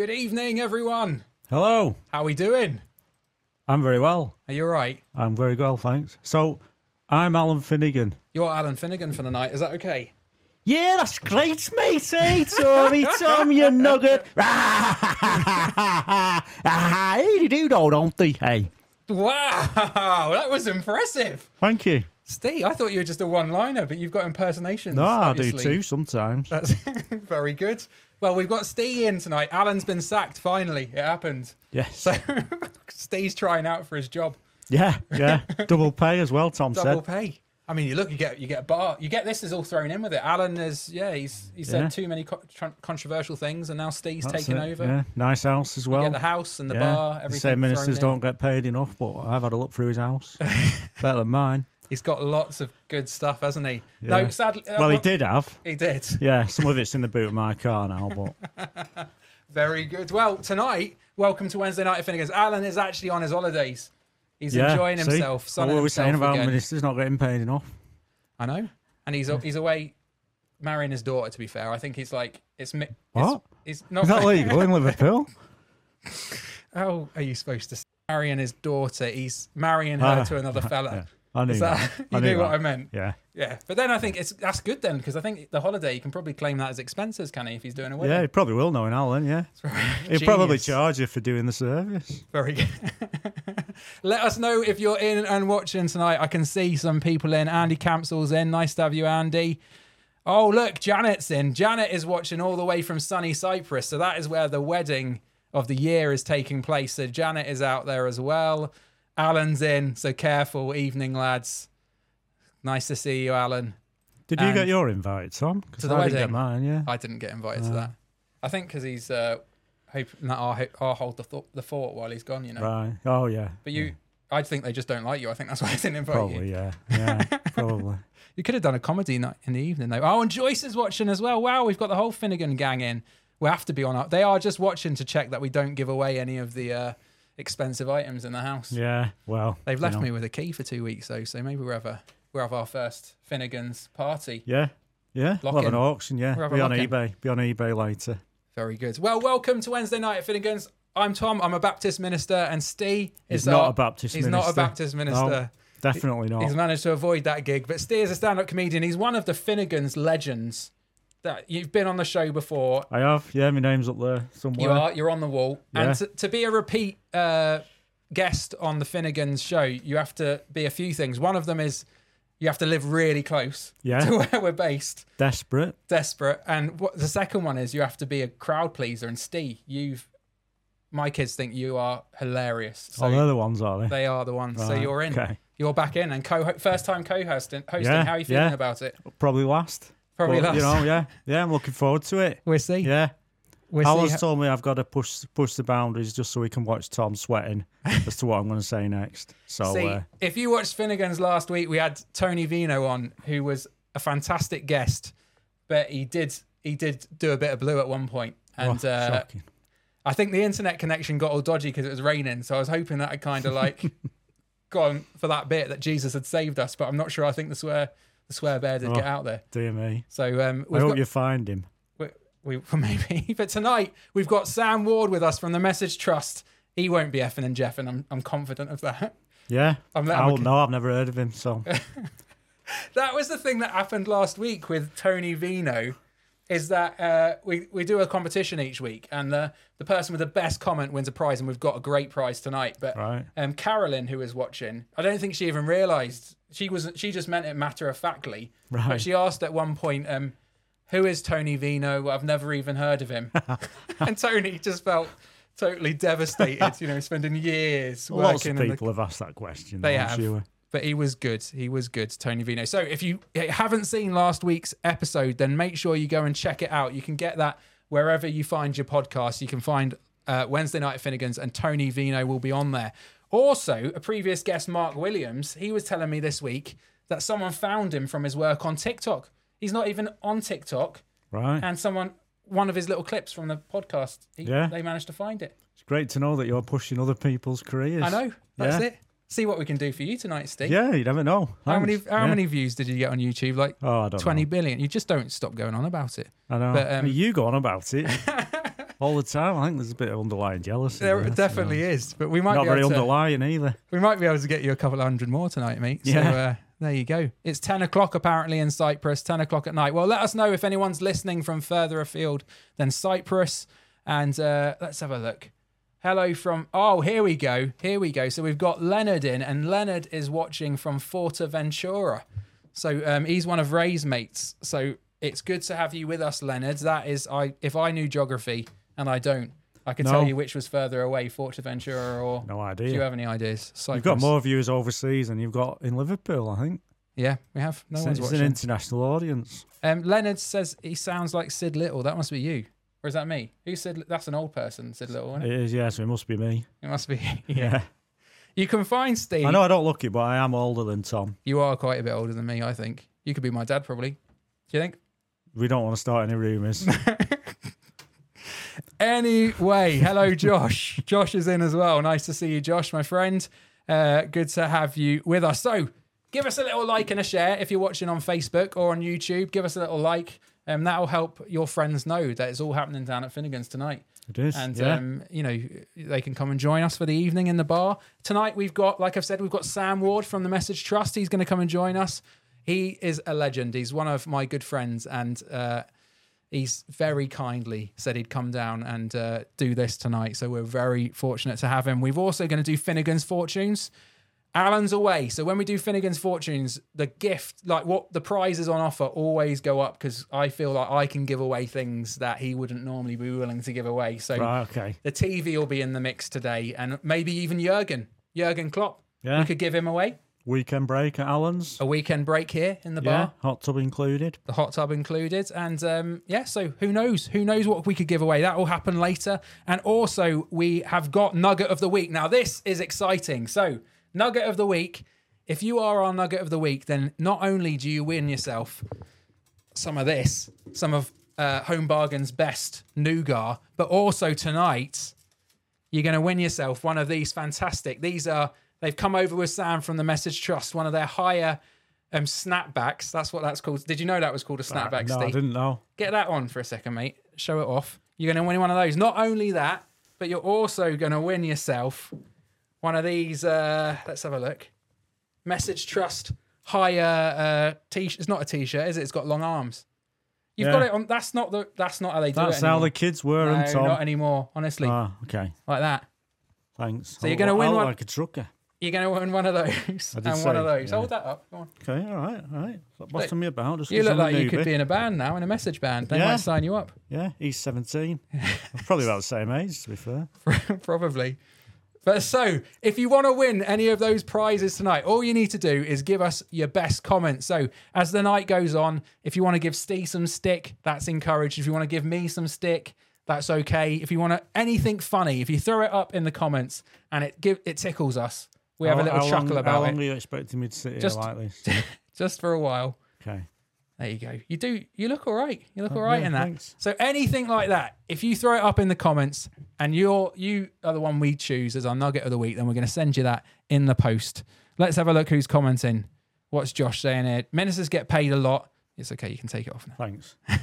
Good evening, everyone. Hello. How are we doing? I'm very well. Are you all right? I'm very well, thanks. So, I'm Alan Finnegan. You're Alan Finnegan for the night. Is that okay? Yeah, that's great, mate. Hey, Tommy, Tom, you nugget. hey, they do, don't they? Hey, Wow, that was impressive. thank you. Steve, I thought you were just a one-liner, but you've got impersonations. No, I do too sometimes. That's very good. Well, we've got Steve in tonight. Alan's been sacked. Finally, it happened. Yes. So Steve's trying out for his job. Yeah, yeah. Double pay as well, Tom Double said. pay. I mean, you look, you get you get a bar. You get this is all thrown in with it. Alan is yeah, he's he said Yeah. too many co- tron- controversial things, and now Steve's That's it, over. Yeah, nice house as You well. get the house and the yeah. bar. They Everything. say ministers don't get paid enough, but I've had a look through his house. Better than mine. He's got lots of good stuff, hasn't he? Yeah. No, sadly. Well, he did have. He did. Yeah, some of it's in the boot of my car now, but Very good. Well, tonight, welcome to Wednesday night at Finnegan's. Alan is actually on his holidays. He's yeah. enjoying see? himself. What were we saying about again. ministers not getting paid enough? I know, and he's he's away marrying his daughter. To be fair, I think he's like it's it's, What? It's not Is that legal in Liverpool? How are you supposed to say marrying his daughter? He's marrying her Ah, to another fella. Yeah, I knew Is that. that, you knew knew what. I meant? Yeah, Yeah, but then I think it's that's good then because I think the holiday you can probably claim that as expenses, can he? If he's doing a wedding, yeah, he probably will knowing Alan. Yeah, he'll probably charge you for doing the service. Very good. Let us know if you're in and watching tonight. I can see some people in. Andy Campsell's in. Nice to have you, Andy. Oh, look, Janet's in. Janet is watching all the way from sunny Cyprus. So that is where the wedding of the year is taking place. So Janet is out there as well. Alan's in. So careful. Evening, lads. Nice to see you, Alan. Did you And- get your invite, Tom? Because To the I didn't get mine. Yeah. I didn't get invited to that. I think because he's uh, hoping that I'll, I'll hold the, th- the fort while he's gone, you know. Right. Oh yeah. But you, I think they just don't like you. I think that's why I didn't invite you. Probably. Yeah. Yeah. probably. You could have done a comedy night in the evening though. Oh, and Joyce is watching as well. Wow, we've got the whole Finnegan gang in. We have to be on. Our, they are just watching to check that we don't give away any of the uh, expensive items in the house. Yeah. Well. They've you left know. me with a key for two weeks though, so maybe we'll have a we'll have our first Finnegan's party. Yeah. Yeah. Lock we'll have an auction. Yeah. We'll Be on in. eBay. Be on eBay later. Very good. Well, welcome to Wednesday night at Finnegan's. I'm Tom. I'm a Baptist minister, and Steve is not a Baptist He's minister. not a Baptist minister. No, definitely not. He's managed to avoid that gig. But Steve is a stand-up comedian. He's one of the Finnegan's legends that you've been on the show before. I have. Yeah. My name's up there somewhere. You are. You're on the wall. Yeah. And to, to be a repeat uh, guest on the Finnegan's show, you have to be a few things. One of them is you have to live really close Yeah. to where we're based. Desperate. Desperate. And what the second one is you have to be a crowd pleaser. And Steve, you've my kids think you are hilarious. So oh, they're the ones, are they? they are the ones. So you're in. Okay. You're back in and co first time co-hosting. Hosting. Yeah, How are you feeling yeah. about it? Probably last. Probably But, last. You know. Yeah. Yeah. I'm looking forward to it. We'll see. Yeah. We'll Alan's see. told me I've got to push push the boundaries just so we can watch Tom sweating as to what I'm going to say next. So See, uh, if you watched Finnegan's last week, we had Tony Vino on, who was a fantastic guest, but he did he did do a bit of blue at one point. point, and oh, uh, shocking. I think the internet connection got all dodgy because it was raining. So I was hoping that had kind of like gone for that bit that Jesus had saved us, but I'm not sure. I think the swear the swear bear did Oh. get out there. dear me. So um, I hope got, you find him. we, we maybe, but tonight we've got Sam Ward with us from the Message Trust. He won't be effing and jeffing. I'm I'm confident of that. Yeah. I'm, I I'm don't know. I've never heard of him. So that was the thing that happened last week with Tony Vino. Is that uh, we we do a competition each week, and the the person with the best comment wins a prize, and we've got a great prize tonight. But right. um, Carolyn, who was watching, I don't think she even realised she was she just meant it matter of factly. But Right. she asked at one point, um, "Who is Tony Vino? I've never even heard of him." and Tony just felt totally devastated. You know, spending years working. Lots of in the people have asked that question. They though, have. sure. but he was good. He was good, Tony Vino. So if you haven't seen last week's episode, then make sure you go and check it out. You can get that wherever you find your podcast. You can find uh, Wednesday Night at Finnegan's, and Tony Vino will be on there. Also, a previous guest, Mark Williams, he was telling me this week that someone found him from his work on TikTok. He's not even on TikTok, Right. and someone, one of his little clips from the podcast, he, Yeah. they managed to find it. It's great to know that you're pushing other people's careers. I know. That's Yeah. it. See what we can do for you tonight, Steve. Yeah, you never know. How many how Yeah. many views did you get on YouTube? Like Oh, I don't twenty know. billion. You just don't stop going on about it. I know. but, um, you go on about it. all the time. I think there's a bit of underlying jealousy. there be definitely is, but we might Not be very able to, underlying either. we might be able to get you a couple of hundred more tonight, mate. So Yeah. uh, there you go. It's ten o'clock apparently in Cyprus. Ten o'clock at night. Well, let us know if anyone's listening from further afield than Cyprus, and uh, let's have a look. Hello from oh here we go here we go. So we've got Leonard in, and Leonard is watching from Fuerteventura. So um, he's one of Ray's mates. So it's good to have you with us, Leonard. That is, I if I knew geography and I don't, I No. tell you which was further away, Fuerteventura or. No idea. Do you have any ideas? You've got more viewers overseas than you've got in Liverpool, I think. Yeah, we have. No it's one's it's watching. an international audience. Um, Leonard says he sounds like Sid Little. That must be you. Or is that me? Who said That's an old person, Sid Little, isn't It it? is, yeah, so it must be me. It must be. Yeah. You can find Steve. I know I don't look it, but I am older than Tom. You are quite a bit older than me, I think. You could be my dad, probably. Do you think? We don't want to start any rumours. Anyway, hello, Josh. Josh is in as well. Nice to see you, Josh, my friend. Uh, good to have you with us. So, give us a little like and a share if you're watching on Facebook or on YouTube. Give us a little like. Um, that'll help your friends know that it's all happening down at Finnegan's tonight. it is. and yeah. um, you know they can come and join us for the evening in the bar tonight. We've got, like I've said, we've got Sam Ward from the Message Trust. He's going to come and join us. He is a legend. He's one of my good friends, and uh, he's very kindly said he'd come down and uh, do this tonight. So we're very fortunate to have him. We've also going to do Finnegan's Fortunes. Alan's away, so when we do Finnegan's Fortunes, the gift, like what the prizes on offer, always go up because I feel like I can give away things that he wouldn't normally be willing to give away. So right, okay. the TV will be in the mix today, and maybe even Jurgen, Jurgen Klopp. Yeah. We could give him away Weekend break at Allen's. a weekend break here in the bar. yeah, hot tub included. the hot tub included, and um, yeah. So who knows? Who knows what we could give away? That will happen later. And also, we have got Nugget of the Week. Now this is exciting. So Nugget of the Week. If you are our Nugget of the Week, then not only do you win yourself some of this, some of uh, Home Bargain's best nougat, but also tonight you're going to win yourself one of these fantastic. These are they've come over with Sam from the Message Trust, one of their higher um, snapbacks. That's what that's called. Did you know that was called a snapback, no, I didn't know. Get that on for a second, mate. Show it off. You're going to win one of those. Not only that, but you're also going to win yourself one of these. Uh, let's have a look. Message Trust higher uh, t. It's not a t-shirt, is it? It's got long arms. You've Yeah. got it on. That's not the. That's not how they do That's it. how the kids were, no, Tom. not anymore. Honestly, Ah, okay. like that. Thanks. So you're gonna I win look one- like a trucker. You're going to win one of those and did one of those. yeah. Hold that up. Go on. Okay, all right, all right. What's me about? Just You look like you could be in a band now, in a message band. They Yeah. might sign you up. Yeah, he's 17. Probably about the same age, to be fair. Probably. But so, if you want to win any of those prizes tonight, all you need to do is give us your best comment. So, as the night goes on, if you want to give Steve some stick, that's encouraged. If you want to give me some stick, that's okay. If you want to anything funny, if you throw it up in the comments and it give it tickles us, we have a little chuckle long, about How it long are you expecting me to sit here Just- like this? just for a while. Okay. There you go. You do. You look all right. You look oh, all right yeah, in that. thanks. So anything like that, if you throw it up in the comments and you're you are the one we choose as our nugget of the week, then we're going to send you that in the post. Let's have a look who's commenting. What's Josh saying here? Ministers get paid a lot. It's okay. You can take it off now. Thanks.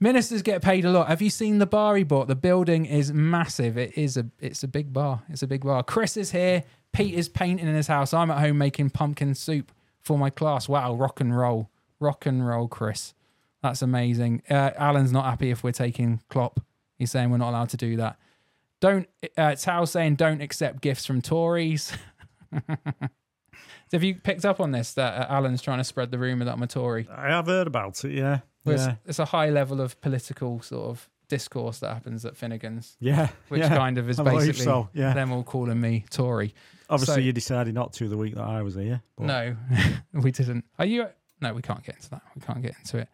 Ministers get paid a lot. Have you seen the bar he bought? The building is massive. It is a it's a big bar. It's a big bar. Chris is here. Pete is painting in his house. I'm at home making pumpkin soup for my class. Wow, rock and roll. Rock and roll, Chris. That's amazing. Uh, Alan's not happy if we're taking Klopp. He's saying we're not allowed to do that. Don't uh, Tao saying don't accept gifts from Tories. Have you picked up on this that uh, Alan's trying to spread the rumor that I'm a Tory? I have heard about it, yeah. Well, Yeah. It's, a high level of political sort of discourse that happens at Finnegan's, Yeah. which yeah. kind of is I basically so, yeah. them all calling me Tory. Obviously, so- you decided not to the week that I was here. but- No, we didn't. Are you? No, we can't get into that. We can't get into it.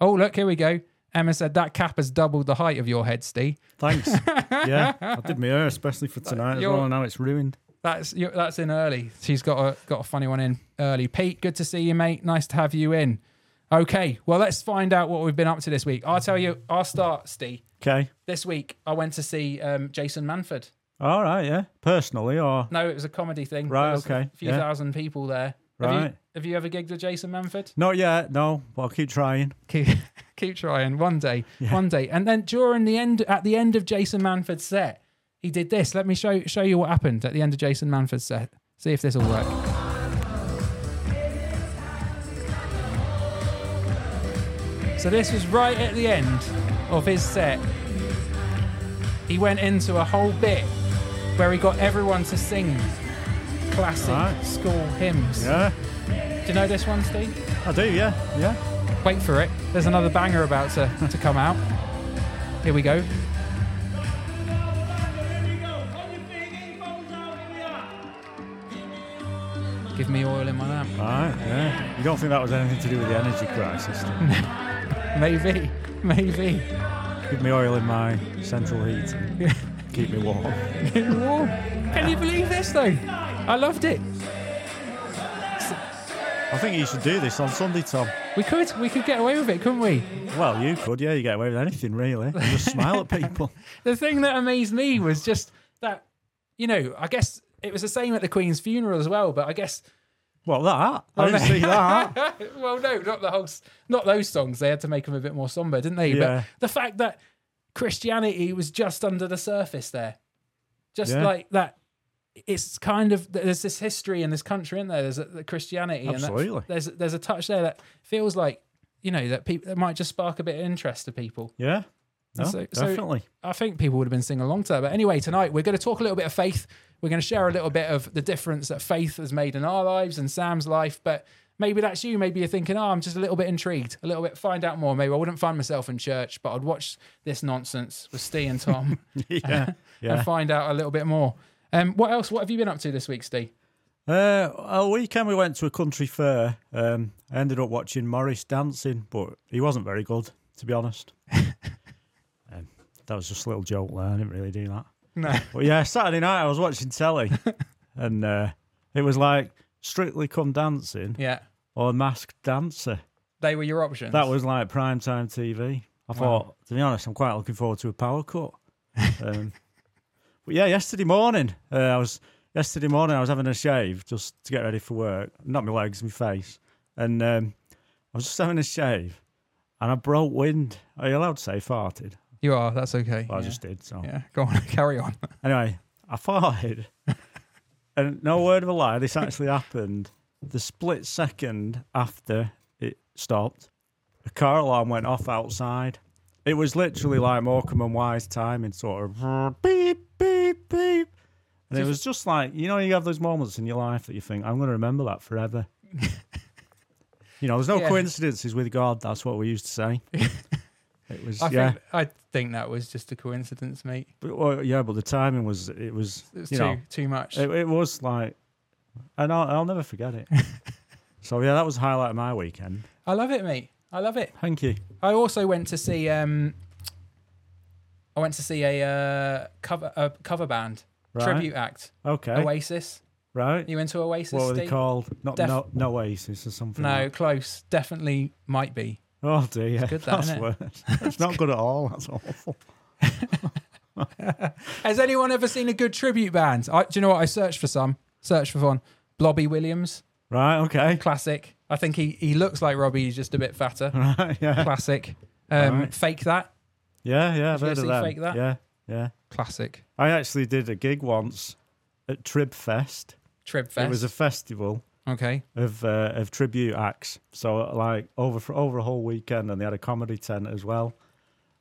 Oh, look, here we go. Emma said that cap has doubled the height of your head, Steve. Thanks. yeah, I did my hair especially for tonight as well, now it's ruined. That's that's in early. She's got a got a funny one in early. Pete, good to see you, mate. Nice to have you in. Okay, well, let's find out what we've been up to this week. I'll tell you. I'll start, Steve. Okay. This week, I went to see um, Jason Manford. All right, yeah. Personally, or No, it was a comedy thing. Right, There was okay, A few yeah. thousand people there. Have you, Right. have you ever gigged with Jason Manford? not yet, no, but I'll keep trying. Keep, keep trying. One day, one day, and then during the end, at the end of Jason Manford's set, he did this. Let me show show you what happened at the end of Jason Manford's set. See if this will work. So this was right at the end of his set. He went into a whole bit where he got everyone to sing classic Right. school hymns. Yeah, Do you know this one, Steve? I do. Yeah, yeah. Wait for it. There's another banger about to, to come out. Here we go. Give me oil in my lamp. Right. Yeah. You don't think that was anything to do with the energy crisis? Maybe, maybe. Give me oil in my central heating. Keep me warm. Keep me Warm. Can you believe this though? I loved it. I think you should do this on Sunday, Tom. We could, we could get away with it, couldn't we? Well, you could. Yeah, you get away with anything, really. You just smile at people. The thing that amazed me was just that, you know, I guess it was the same at the Queen's funeral as well, but I guess well, that? I didn't see that. well, no, not the whole, not those songs. They had to make them a bit more somber, didn't they? Yeah. But the fact that Christianity was just under the surface there, just Yeah. like that, it's kind of there's this history in this country, isn't there? There's a, the Christianity, Absolutely. and there's there's a touch there that feels like you know that people that might just spark a bit of interest to people. Yeah. No, So- so- definitely. I think people would have been singing along to that. But anyway, tonight we're going to talk a little bit of faith. We're going to share a little bit of the difference that faith has made in our lives and Sam's life. But maybe that's you. Maybe you're thinking, oh, I'm just a little bit intrigued, a little bit, find out more. Maybe I wouldn't find myself in church, but I'd watch this nonsense with Steve and Tom yeah. Yeah. and find out a little bit more. Um, what else? What have you been up to this week, Steve? Uh, a weekend we went to a country fair. Um, I ended up watching Morris dancing, but he wasn't very good, to be honest. um, that was just a little joke there. I didn't really do that. No. But yeah, Saturday night I was watching telly, and uh, it was like Strictly Come Dancing Yeah. Or a Masked Dancer. They were your options. That was like prime time TV. I thought, to be honest, I'm quite looking forward to a power cut. Um, but yeah, yesterday morning, uh, I was yesterday morning I was having a shave just to get ready for work. Not my legs, my face, and um, I was just having a shave, and I broke wind. Are you allowed to say farted? You are. That's okay. Well, I just did. So yeah. Go on. Carry on. anyway, I farted, and no word of a lie, this actually happened. The split second after it stopped, a car alarm went off outside. It was literally like Morecambe and Wise timing, sort of beep, beep, beep. And it was just like, you know, you have those moments in your life that you think, I'm going to remember that forever. you know, there's no Yeah. coincidences with God. That's what we used to say. It was, I yeah. think I think that was just a coincidence, mate. But, well, yeah, but the timing was, it was, you too know, too much. It, it was like, and I'll, I'll never forget it. so yeah, that was the highlight of my weekend. I love it, mate. I love it. Thank you. I also went to see um I went to see a uh, cover a cover band Right. tribute act. Okay. Oasis. Right. You into Oasis? what were they Steve? called? Not Def- no, no Oasis or something. No, like- close. Definitely might be. Oh dear. good that, That's innit? worse. It's not good at all. That's awful. Has anyone ever seen a good tribute band? I, do you know what? I searched for some. Searched for one. Blobby Williams, Right. Okay. classic. I think he he looks like Robbie. He's just a bit fatter. Right. Yeah. Classic. Um, Right. Fake that. Yeah. Yeah. I've Did you heard of see them. Fake That? Yeah. Yeah. Classic. I actually did a gig once at Trib Fest. Trib Fest. It was a festival okay. of uh, of tribute acts. So like over for over a whole weekend, and they had a comedy tent as well.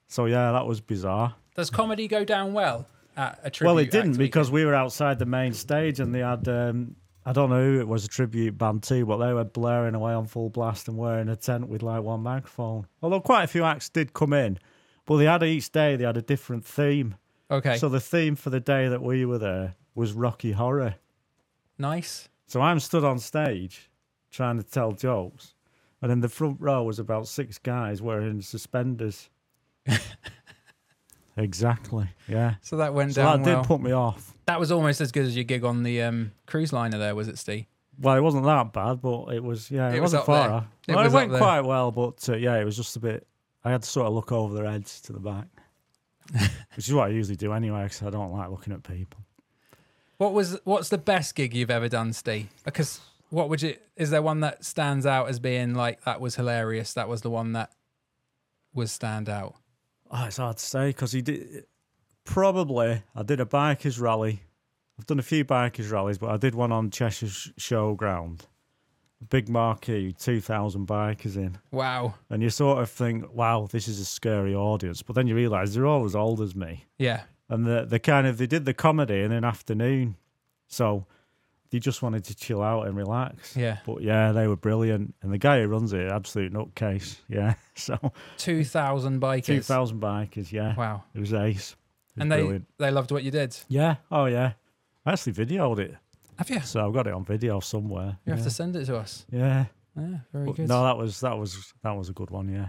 So yeah, that was bizarre. Does comedy go down well a tribute? well, it didn't weekend? because we were outside the main stage, and they had um, I don't know who it was a tribute band too, but they were blaring away on full blast and wearing a tent with like one microphone. Although quite a few acts did come in, but they had each day they had a different theme. Okay. So the theme for the day that we were there was Rocky Horror. nice. So I'm stood on stage trying to tell jokes, and in the front row was about six guys wearing suspenders. exactly. Yeah. So that went So down that well. did put me off. that was almost as good as your gig on the um, cruise liner there, was it, Steve? Well, it wasn't that bad, but it was. Yeah, it, It was wasn't far. It well, was it went quite well, but uh, yeah, it was just a bit. I had to sort of look over their heads to the back, which is what I usually do anyway, because I don't like looking at people. What was what's the best gig you've ever done, Steve? Because what would you is there one that stands out as being like that was hilarious? That was the one that was stand out? Oh, it's hard to say because he did. Probably, I did a bikers rally. I've done a few bikers rallies, but I did one on Cheshire Showground. Big marquee, 2,000 bikers in. Wow. And you sort of think, wow, this is a scary audience. But then you realise they're all as old as me. Yeah. And the, the kind of, they did the comedy in an afternoon. So they just wanted to chill out and relax. Yeah. But yeah, they were brilliant. And the guy who runs it, absolute nutcase. Yeah. So 2,000 bikers. 2,000 bikers, yeah. Wow. It was ace. It was And they, brilliant. they loved what you did. Yeah. Oh, yeah. I actually videoed it. Have you? So I've got it on video somewhere. You have to send it to us. Yeah. Yeah, very But good. no, that was that was that was a good one. Yeah.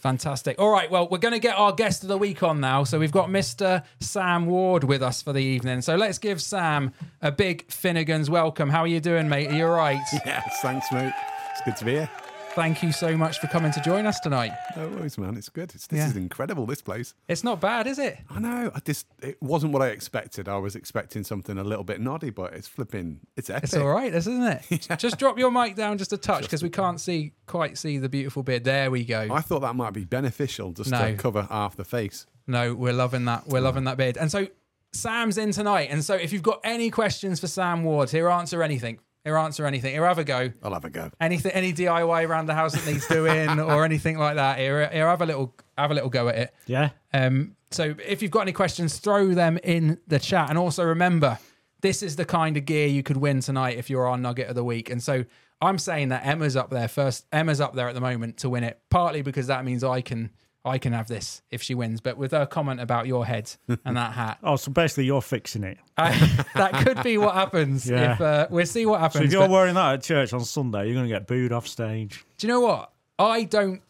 Fantastic. All right, well, we're going to get our guest of the week on now. So we've got Mr. Sam Ward with us for the evening. So let's give Sam a big Finnegan's welcome. How are you doing, mate? Are you all right? Yes, thanks, mate. It's good to be here. Thank you so much for coming to join us tonight. No worries, man. It's good. It's, this Yeah. is incredible. This place. It's not bad, is it? I know. I just it wasn't what I expected. I was expecting something a little bit noddy, but it's flipping. It's epic. It's all right, isn't it? Just drop your mic down just a touch because we can't see quite see the beautiful beard. There we go. I thought that might be beneficial just No. to cover half the face. No, we're loving that. We're loving that beard. And so Sam's in tonight. And so if you've got any questions for Sam Ward, he'll answer anything. He'll answer anything. He'll have a go. I'll have a go. anything any DIY around the house that needs doing or anything like that here here have a little have a little go at it Yeah. um so if you've got any questions throw them in the chat and also remember this is the kind of gear you could win tonight if you're our nugget of the week and so I'm saying that Emma's up there first Emma's up there at the moment to win it partly because that means I can I can have this if she wins but with her comment about your head and that hat Oh, so basically you're fixing it. I, that could be what happens Yeah. if uh, we'll see what So happens if you're but- wearing that at church on Sunday, you're going to get booed off stage. Do you know what? I don't.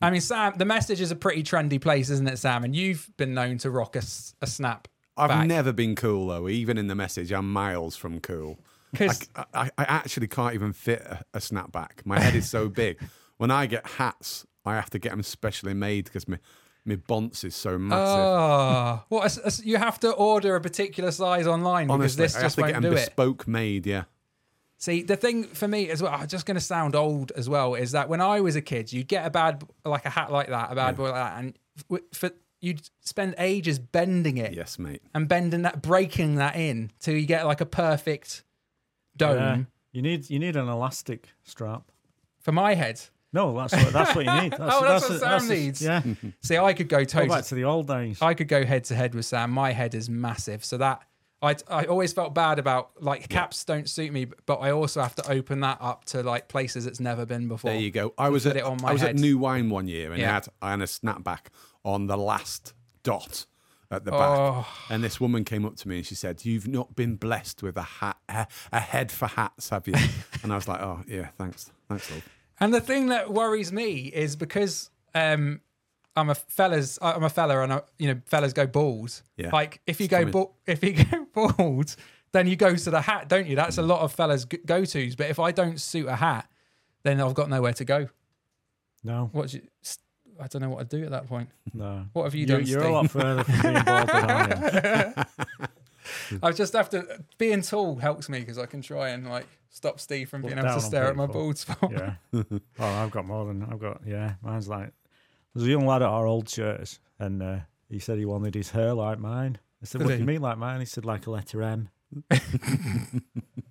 I mean, Sam, the message is a pretty trendy place, isn't it, Sam? And you've been known to rock a snap. I've back. never been cool though. Even in the message, I'm miles from cool. I, 'Cause- I, I actually can't even fit a, a snapback. My head is so big. When I get hats, I have to get them specially made because my my bonce is so massive. Ah, oh, what? a s- a s- you have to order a particular size online because Honestly, this I have just to get won't them do it. bespoke made. Yeah. See, the thing for me as well, I'm just going to sound old as well, is that when I was a kid, you'd get a bad, like a hat like that, a bad boy like that, and f- for you'd spend ages bending it Yes, mate. and bending that, breaking that in till you get like a perfect dome Yeah. You need you need an elastic strap. for my head. No, that's what that's what you need. That's, Oh, that's what the- Sam the- needs. Yeah. See, I could go Go toe back to the old days. I could go head to head with Sam. My head is massive, so that I I always felt bad about like caps don't suit me, but I also have to open that up to like places it's never been before. There you go. I was at it on my I was head. at New Wine one year and Yeah. I had I had a snapback on the last dot at the back. Oh. And this woman came up to me and she said, "You've not been blessed with a hat, a, a head for hats, have you?" and I was like, "Oh yeah, thanks, thanks, love." And the thing that worries me is because um, I'm a fellas, I'm a fella, and I, you know fellas go bald. Yeah. Like if you go bald, if you go bald, then you go to the hat, don't you? That's a lot of fellas go tos. But if I don't suit a hat, then I've got nowhere to go. no, What you, I don't know what to do at that point. no. What have you You done, You're a lot further from being bald than I am. I just have to being tall helps me because I can try and like stop Steve from Look being able to stare at my bald spot. Yeah. oh, I've got more than I've got. Yeah, mine's like there's a young lad at our old church, and uh, he said he wanted his hair like mine. I said, Did "What do you mean like mine?" He said, "Like a letter M."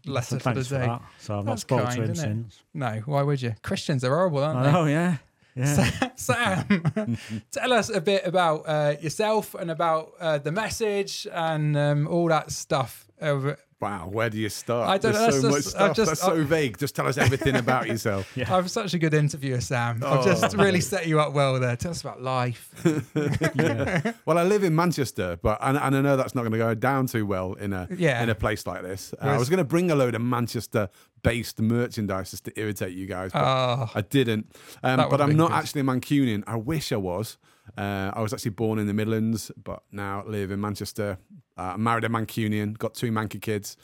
Lesser So for the for day. So I've not That's spoken kind, to him it? since. No, why would you? Christians are horrible, aren't I they? Oh Yeah. Yeah. Sam, tell us a bit about uh, yourself and about uh, the message and um, all that stuff. Over, Wow, where do you start? I don't There's know, so that's much just- I've stuff. just- That's so vague. Just tell us everything about yourself. Yeah. I'm such a good interviewer, Sam. I've Oh, just really set you up well there. Tell us about life. yeah. Well, I live in Manchester, but and, and I know that's not going to go down too well in a Yeah. in a place like this. Uh, I was going to bring a load of Manchester-based merchandise just to irritate you guys, but Oh, I didn't. Um, but I'm not good. actually a Mancunian. I wish I was. Uh, I was actually born in the Midlands, but now live in Manchester. Uh, I'm married a Mancunian, got two Mankey kids.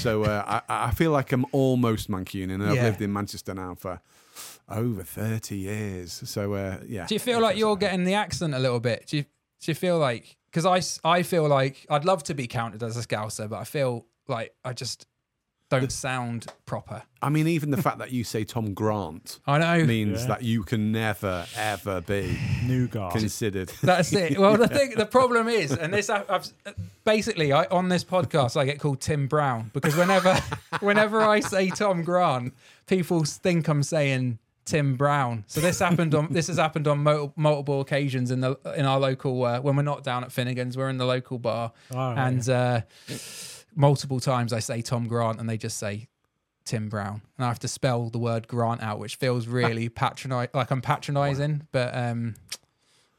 So uh, I, I feel like I'm almost Mancunian, and I've Yeah. lived in Manchester now for over 30 years. So uh, yeah. do you feel like you're getting the accent a little bit? Do you, do you feel like, because I, I feel like I'd love to be counted as a Scouser, but I feel like I just don't sound proper. I mean, even the fact that you say Tom Grant I know. means Yeah. that you can never ever be Nougat. considered. That's it. Well, the thing, the problem is, and this, I- I've basically I, on this podcast, I get called Tim Brown because whenever, whenever I say Tom Grant, people think I'm saying Tim Brown. So this happened on this has happened on multiple, multiple occasions in the in our local uh, when we're not down at Finnegan's, we're in the local bar, All right. and uh, multiple times I say Tom Grant, and they just say. Tim Brown, and I have to spell the word Grant out, which feels really patronize like I'm patronizing, but um,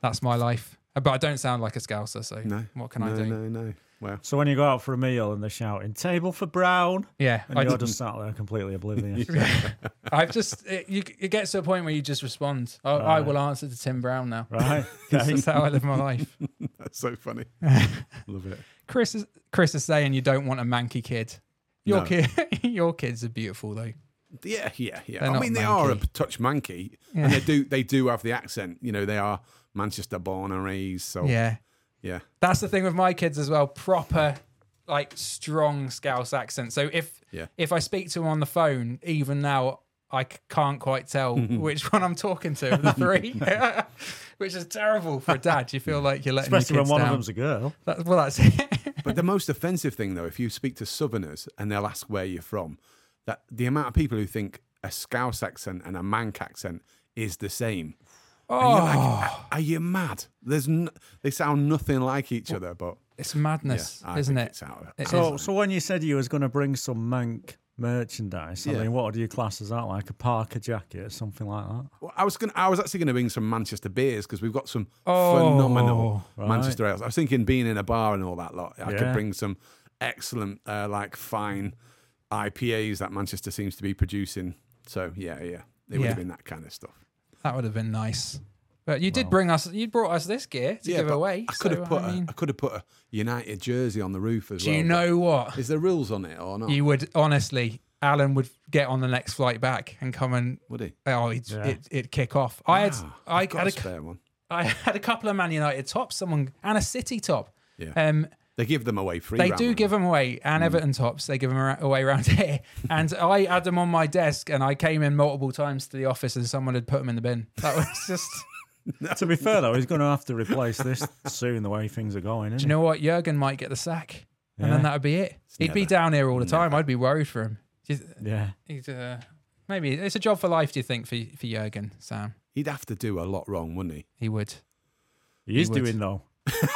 that's my life. Uh, But I don't sound like a scouser, so No. what can no, I do? No, no. Well, So when you go out for a meal and they're shouting "table for Brown," Yeah, and I you're just, just sat there completely oblivious. I've just it, you, it gets to a point where you just respond. I, I will answer to Tim Brown now. right? That's Okay. just how I live my life. that's so funny. Love it. Chris is Chris is saying you don't want a manky kid. Your No. kid, your kids are beautiful though. Yeah, yeah, yeah. They're I mean, they are a touch manky, Yeah. and they do they do have the accent. You know, they are Manchester born and raised. So yeah, Yeah, that's the thing with my kids as well. Proper, like strong Scouse accent. So if Yeah. if I speak to them on the phone, even now I c- can't quite tell mm-hmm. which one I'm talking to of the three, which is terrible for a dad. You feel like you're letting Especially your when kids one down. of them's a girl. That- well, that's it. But the most offensive thing, though, if you speak to Southerners and they'll ask where you're from, that the amount of people who think a Scouse accent and a Manc accent is the same. And you're oh, like, are you mad? There's n- they sound nothing like each other, but it's yeah, madness, I isn't think it? It's out of It So, is. so when you said you was going to bring some Manc merchandise, I Yeah. mean, what do you class as that? Like a parka jacket or something like that? Well, I was gonna, I was actually going to bring some Manchester beers because we've got some Oh, phenomenal right. Manchester ales. I was thinking being in a bar and all that lot, I could bring some excellent, uh, like fine IPAs that Manchester seems to be producing. So yeah, yeah, it would Yeah. have been that kind of stuff. That would have been nice. But you did Well. bring us. You brought us this gear to yeah, give but away. I could so, have put, I mean, a, I could have put a United jersey on the roof as do well. you know what? Is there rules on it or not? You would honestly, Alan would get on the next flight back and come and would he? oh, he'd, Yeah. it, it'd kick off. I had, Ah, I got had a a, spare one. I had a couple of Man United tops, someone and a City top. Yeah, Um, they give them away free. they do them. give them away, and Hmm. Everton tops they give them away around here. And I had them on my desk, and I came in multiple times to the office, and someone had put them in the bin. That was just. to be fair, though, he's going to have to replace this soon the way things are going, Do isn't you know what? Jurgen might get the sack, and Yeah. then that'd be it. He'd be down here all the time. I'd be worried for him. Do you th- he? Yeah. He's, uh, maybe it's a job for life. Do you think for for Jurgen, Sam? He'd have to do a lot wrong, wouldn't he? He would. He is would. doing, though.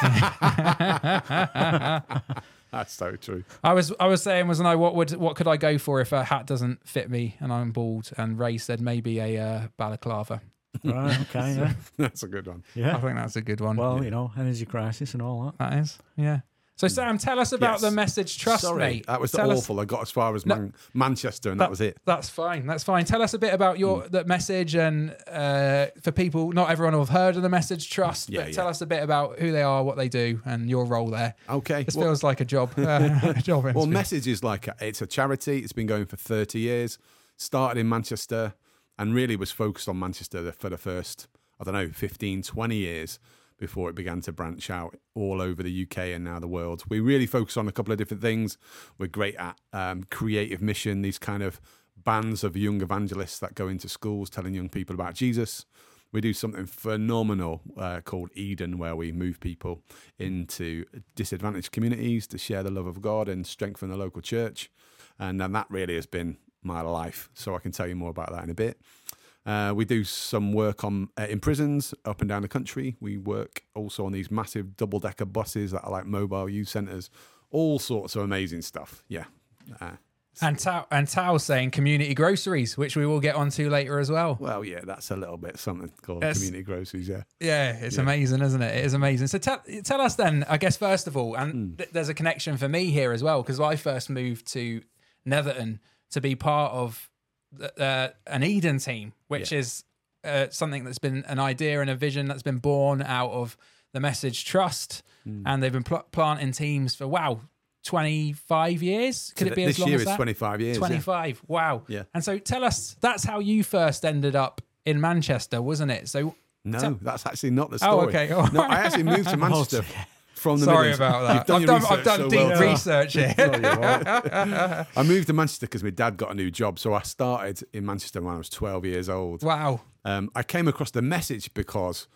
That's so true. I was I was saying, wasn't I? What would what could I go for if a hat doesn't fit me and I'm bald? And Ray said maybe a uh, balaclava. Right, okay, yeah. That's a good one. Yeah. I think that's a good one. Well, you know, energy crisis and all that. that is, yeah. So Sam, tell us about Yes. the message. Trust Sorry, me. that was Tell us- awful. I got as far as No. Man- Manchester, and that, was it. That's fine. That's fine. Tell us a bit about your Hmm. that message and uh, for people. Not everyone will have heard of the message trust, Yeah, but tell us a bit about who they are, what they do, and your role there. Okay. This well- feels like a job. Uh, a job Well, interview. Message is like a, it's a charity. It's been going for 30 years. Started in Manchester and really was focused on Manchester for the first, I don't know, 15, 20 years before it began to branch out all over the UK and now the world. We really focus on a couple of different things. We're great at um, creative mission, these kind of bands of young evangelists that go into schools telling young people about Jesus. We do something phenomenal uh, called Eden, where we move people into disadvantaged communities to share the love of God and strengthen the local church. And then that really has been my life. So I can tell you more about that in a bit. Uh, we do some work on uh, in prisons up and down the country. We work also on these massive double decker buses that are like mobile youth centres. All sorts of amazing stuff. Yeah. Uh, and Tao and Tao saying community groceries, which we will get onto later as well. well, yeah, that's a little bit something called Yes. community groceries. Yeah. Yeah, it's Yeah. amazing, isn't it? It is amazing. So tell tell us then, I guess first of all, and Hmm. th- there's a connection for me here as well because I first moved to Netherton to be part of uh, an Eden team, which Yeah. is uh, something that's been an idea and a vision that's been born out of the message trust, Hmm. and they've been pl- planting teams for wow. 25 years could So it be th- as this long year as is that 25 years. yeah. 25 wow Yeah. and so tell us that's how you first ended up in manchester wasn't it so No, that's actually not the story. Oh, story. okay. Oh. No, I actually moved to Manchester from the Sorry Midlands. about that. I've your done, I've research done so deep well, research here. I moved to Manchester because my dad got a new job. So I started in Manchester when I was 12 years old. wow. Um, I came across the message because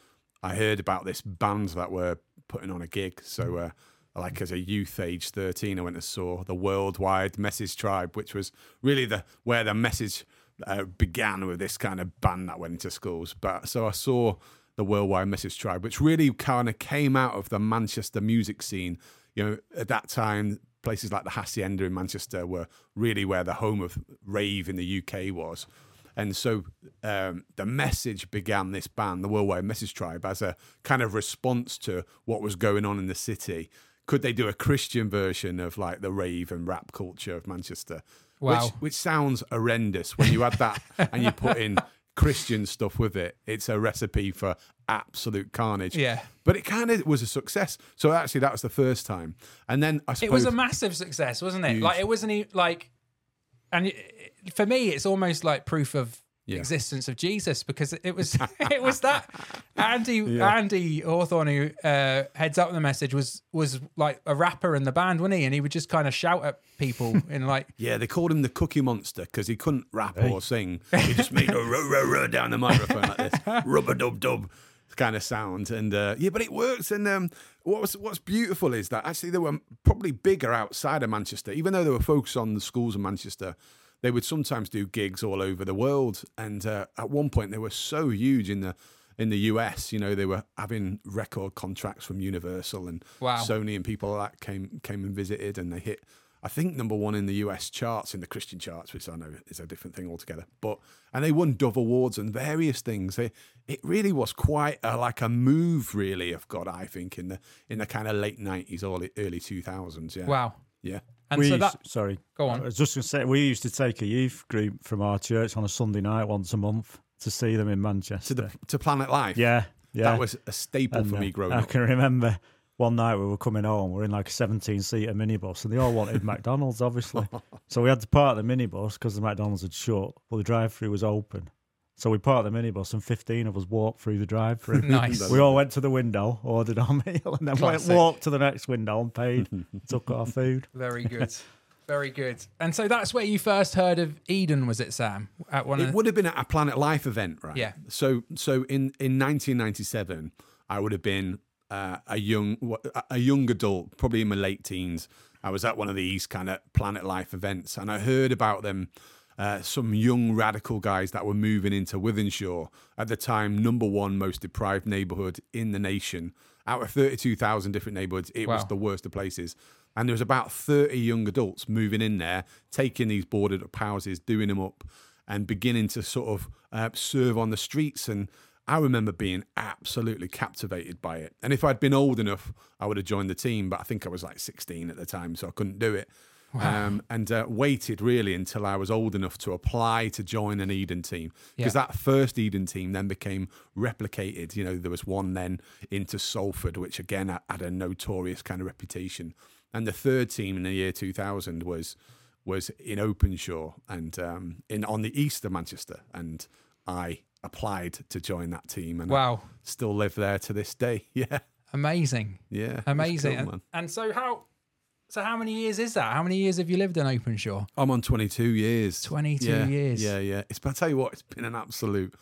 I heard about this band that were putting on a gig. So, uh, like as a youth, age 13, I went and saw the Worldwide Message Tribe, which was really the where the message uh, began with this kind of band that went into schools. But so I saw the Worldwide Message Tribe, which really kind of came out of the Manchester music scene. You know, at that time, places like the Hacienda in Manchester were really where the home of rave in the UK was. And so um, the message began this band, the Worldwide Message Tribe, as a kind of response to what was going on in the city. Could they do a Christian version of like the rave and rap culture of Manchester? Wow. Which, which sounds horrendous when you add that and you put in Christian stuff with it. It's a recipe for absolute carnage. Yeah. But it kind of was a success. So actually, that was the first time. And then I suppose It was a massive success, wasn't it? Huge. Like it wasn't even like, and it, for me, it's almost like proof of Yeah. existence of Jesus because it was it was that Andy Andy Hawthorne who uh, heads up the message was was like a rapper in the band, wasn't he? And he would just kind of shout at people in like Yeah, they called him the Cookie Monster because he couldn't rap or sing. He just made a row, row, row down the microphone like this, rubber dub dub kind of sound. And uh, yeah, but it works. And um, what was what's beautiful is that actually they were probably bigger outside of Manchester, even though they were focused on the schools of Manchester. They would sometimes do gigs all over the world, and uh, at one point they were so huge in the in the US. You know, they were having record contracts from Universal and Wow. Sony and people like that came came and visited, and they hit I think number one in the US charts, in the Christian charts, which I know is a different thing altogether. But and they won Dove Awards and various things. They, it really was quite a, like a move, really, of God. I think in the in the kind of late nineties, early early two thousands. Yeah, wow. yeah. And we so used, sorry, Go on. I was just going to say we used to take a youth group from our church on a Sunday night once a month to see them in Manchester. To the to Planet Life. yeah, yeah. that was a staple And, for uh, me growing I up. I can remember one night we were coming home. We are in like a 17 seater minibus, and they all wanted McDonald's, obviously. so we had to park the minibus because the McDonald's had shut, but the drive-through was open. So we parked the minibus, and 15 of us walked through the drive-through. nice. We all went to the window, ordered our meal, and then went, Classic. walked to the next window and paid, took our food. Very good. Very good. And so that's where you first heard of Eden, was it, Sam? At one It of would have been at a Planet Life event, right? Yeah. So so in in 1997, I would have been uh, a young a- a young adult, probably in my late teens. I was at one of these kind of Planet Life events, and I heard about them. Uh, some young radical guys that were moving into Wythenshawe at the time, number one most deprived neighborhood in the nation. Out of 32,000 different neighborhoods, it was the worst of places. And there was about 30 young adults moving in there, taking these boarded up houses, doing them up, and beginning to sort of uh, serve on the streets. And I remember being absolutely captivated by it. And if I'd been old enough, I would have joined the team, but I think I was like 16 at the time, so I couldn't do it. Um, and uh, waited really until I was old enough to apply to join an Eden team because Yeah. that first Eden team then became replicated. You know, there was one then into Salford, which again had- a notorious kind of reputation, and the third team in the year 2000 was was in Openshaw and um, in on the east of Manchester, and I applied to join that team, and I still live there to this day. Yeah, Amazing. yeah, Amazing. cool, and, and so how so how many years is that? How many years have you lived in Openshaw? I'm on 22 years. 22 Yeah, years. Yeah, yeah. It's, but I tell you what, it's been an absolute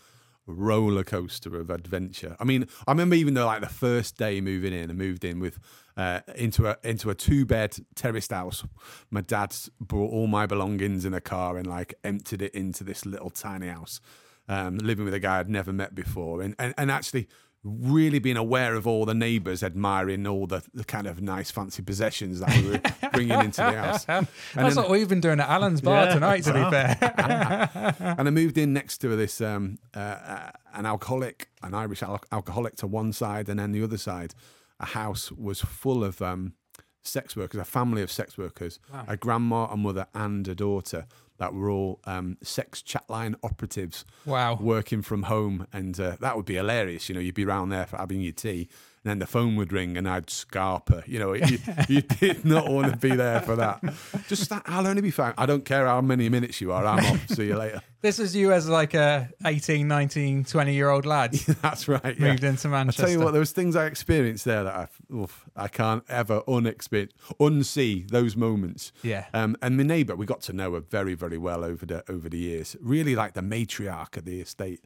roller coaster of adventure. I mean, I remember even though like the first day moving in, I moved in with uh, into a into a two bed terraced house. My dad brought all my belongings in a car and like emptied it into this little tiny house. Um, living with a guy I'd never met before, and and, and actually really being aware of all the neighbours admiring all the, the kind of nice fancy possessions that we were bringing into the house. And That's then- what we've been doing at Alan's bar Yeah. tonight, to be Wow. fair. and I moved in next to this um, uh, uh, an alcoholic, an Irish al- alcoholic to one side, and then the other side, a house was full of um, sex workers, a family of sex workers, a grandma, a mother, and a daughter that were all um, sex chatline operatives Wow. working from home, and uh, that would be hilarious. You know, you'd be around there for having your tea, then the phone would ring and I'd scarper. You know, you, you did not want to be there for that. Just that, I'll only be fine. I don't care how many minutes you are. I'm off. See you later. This was you as like a 18, 19, 20 year old lad That's right. Yeah. moved into I Manchester. tell you what, there was things I experienced there that I, oof, I can't ever unexperience, unsee those moments. Yeah. Um, and my neighbour, we got to know her very, very well over the over the years. Really like the matriarch of the estate.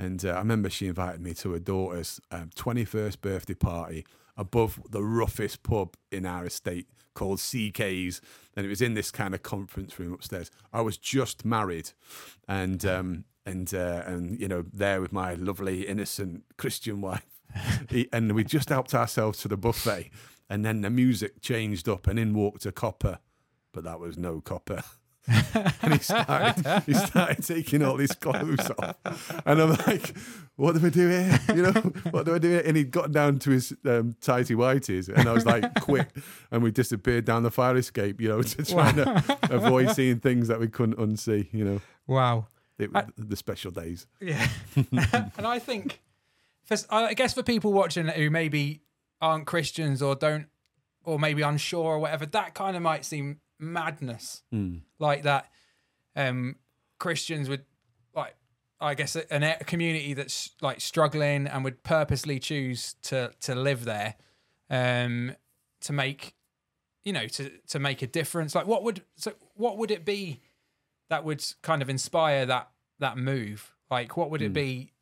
And uh, I remember she invited me to her daughter's um, 21st birthday party above the roughest pub in our estate called CK's. And it was in this kind of conference room upstairs. I was just married, and um, and uh, and you know there with my lovely innocent Christian wife, and we just helped ourselves to the buffet, and then the music changed up, and in walked a copper, but that was no copper. and he started, he started taking all his clothes off, and I'm like, "What do we do here? You know, what do I do here?" And he'd got down to his um, tighty whities, and I was like, "Quick!" And we disappeared down the fire escape, you know, to try to avoid seeing things that we couldn't unsee. You know, wow. it, I- the special days. Yeah. and I think, for, I guess for people watching who maybe aren't Christians or don't, or maybe unsure or whatever, that kind of might seem madness. Like that, um, Christians would like, I guess, a, a community that's like struggling and would purposely choose to to live there, um, to make, you know, to to make a difference. Like, what would so what would it be? that would kind of inspire that that move? Like, what Hmm. would it be?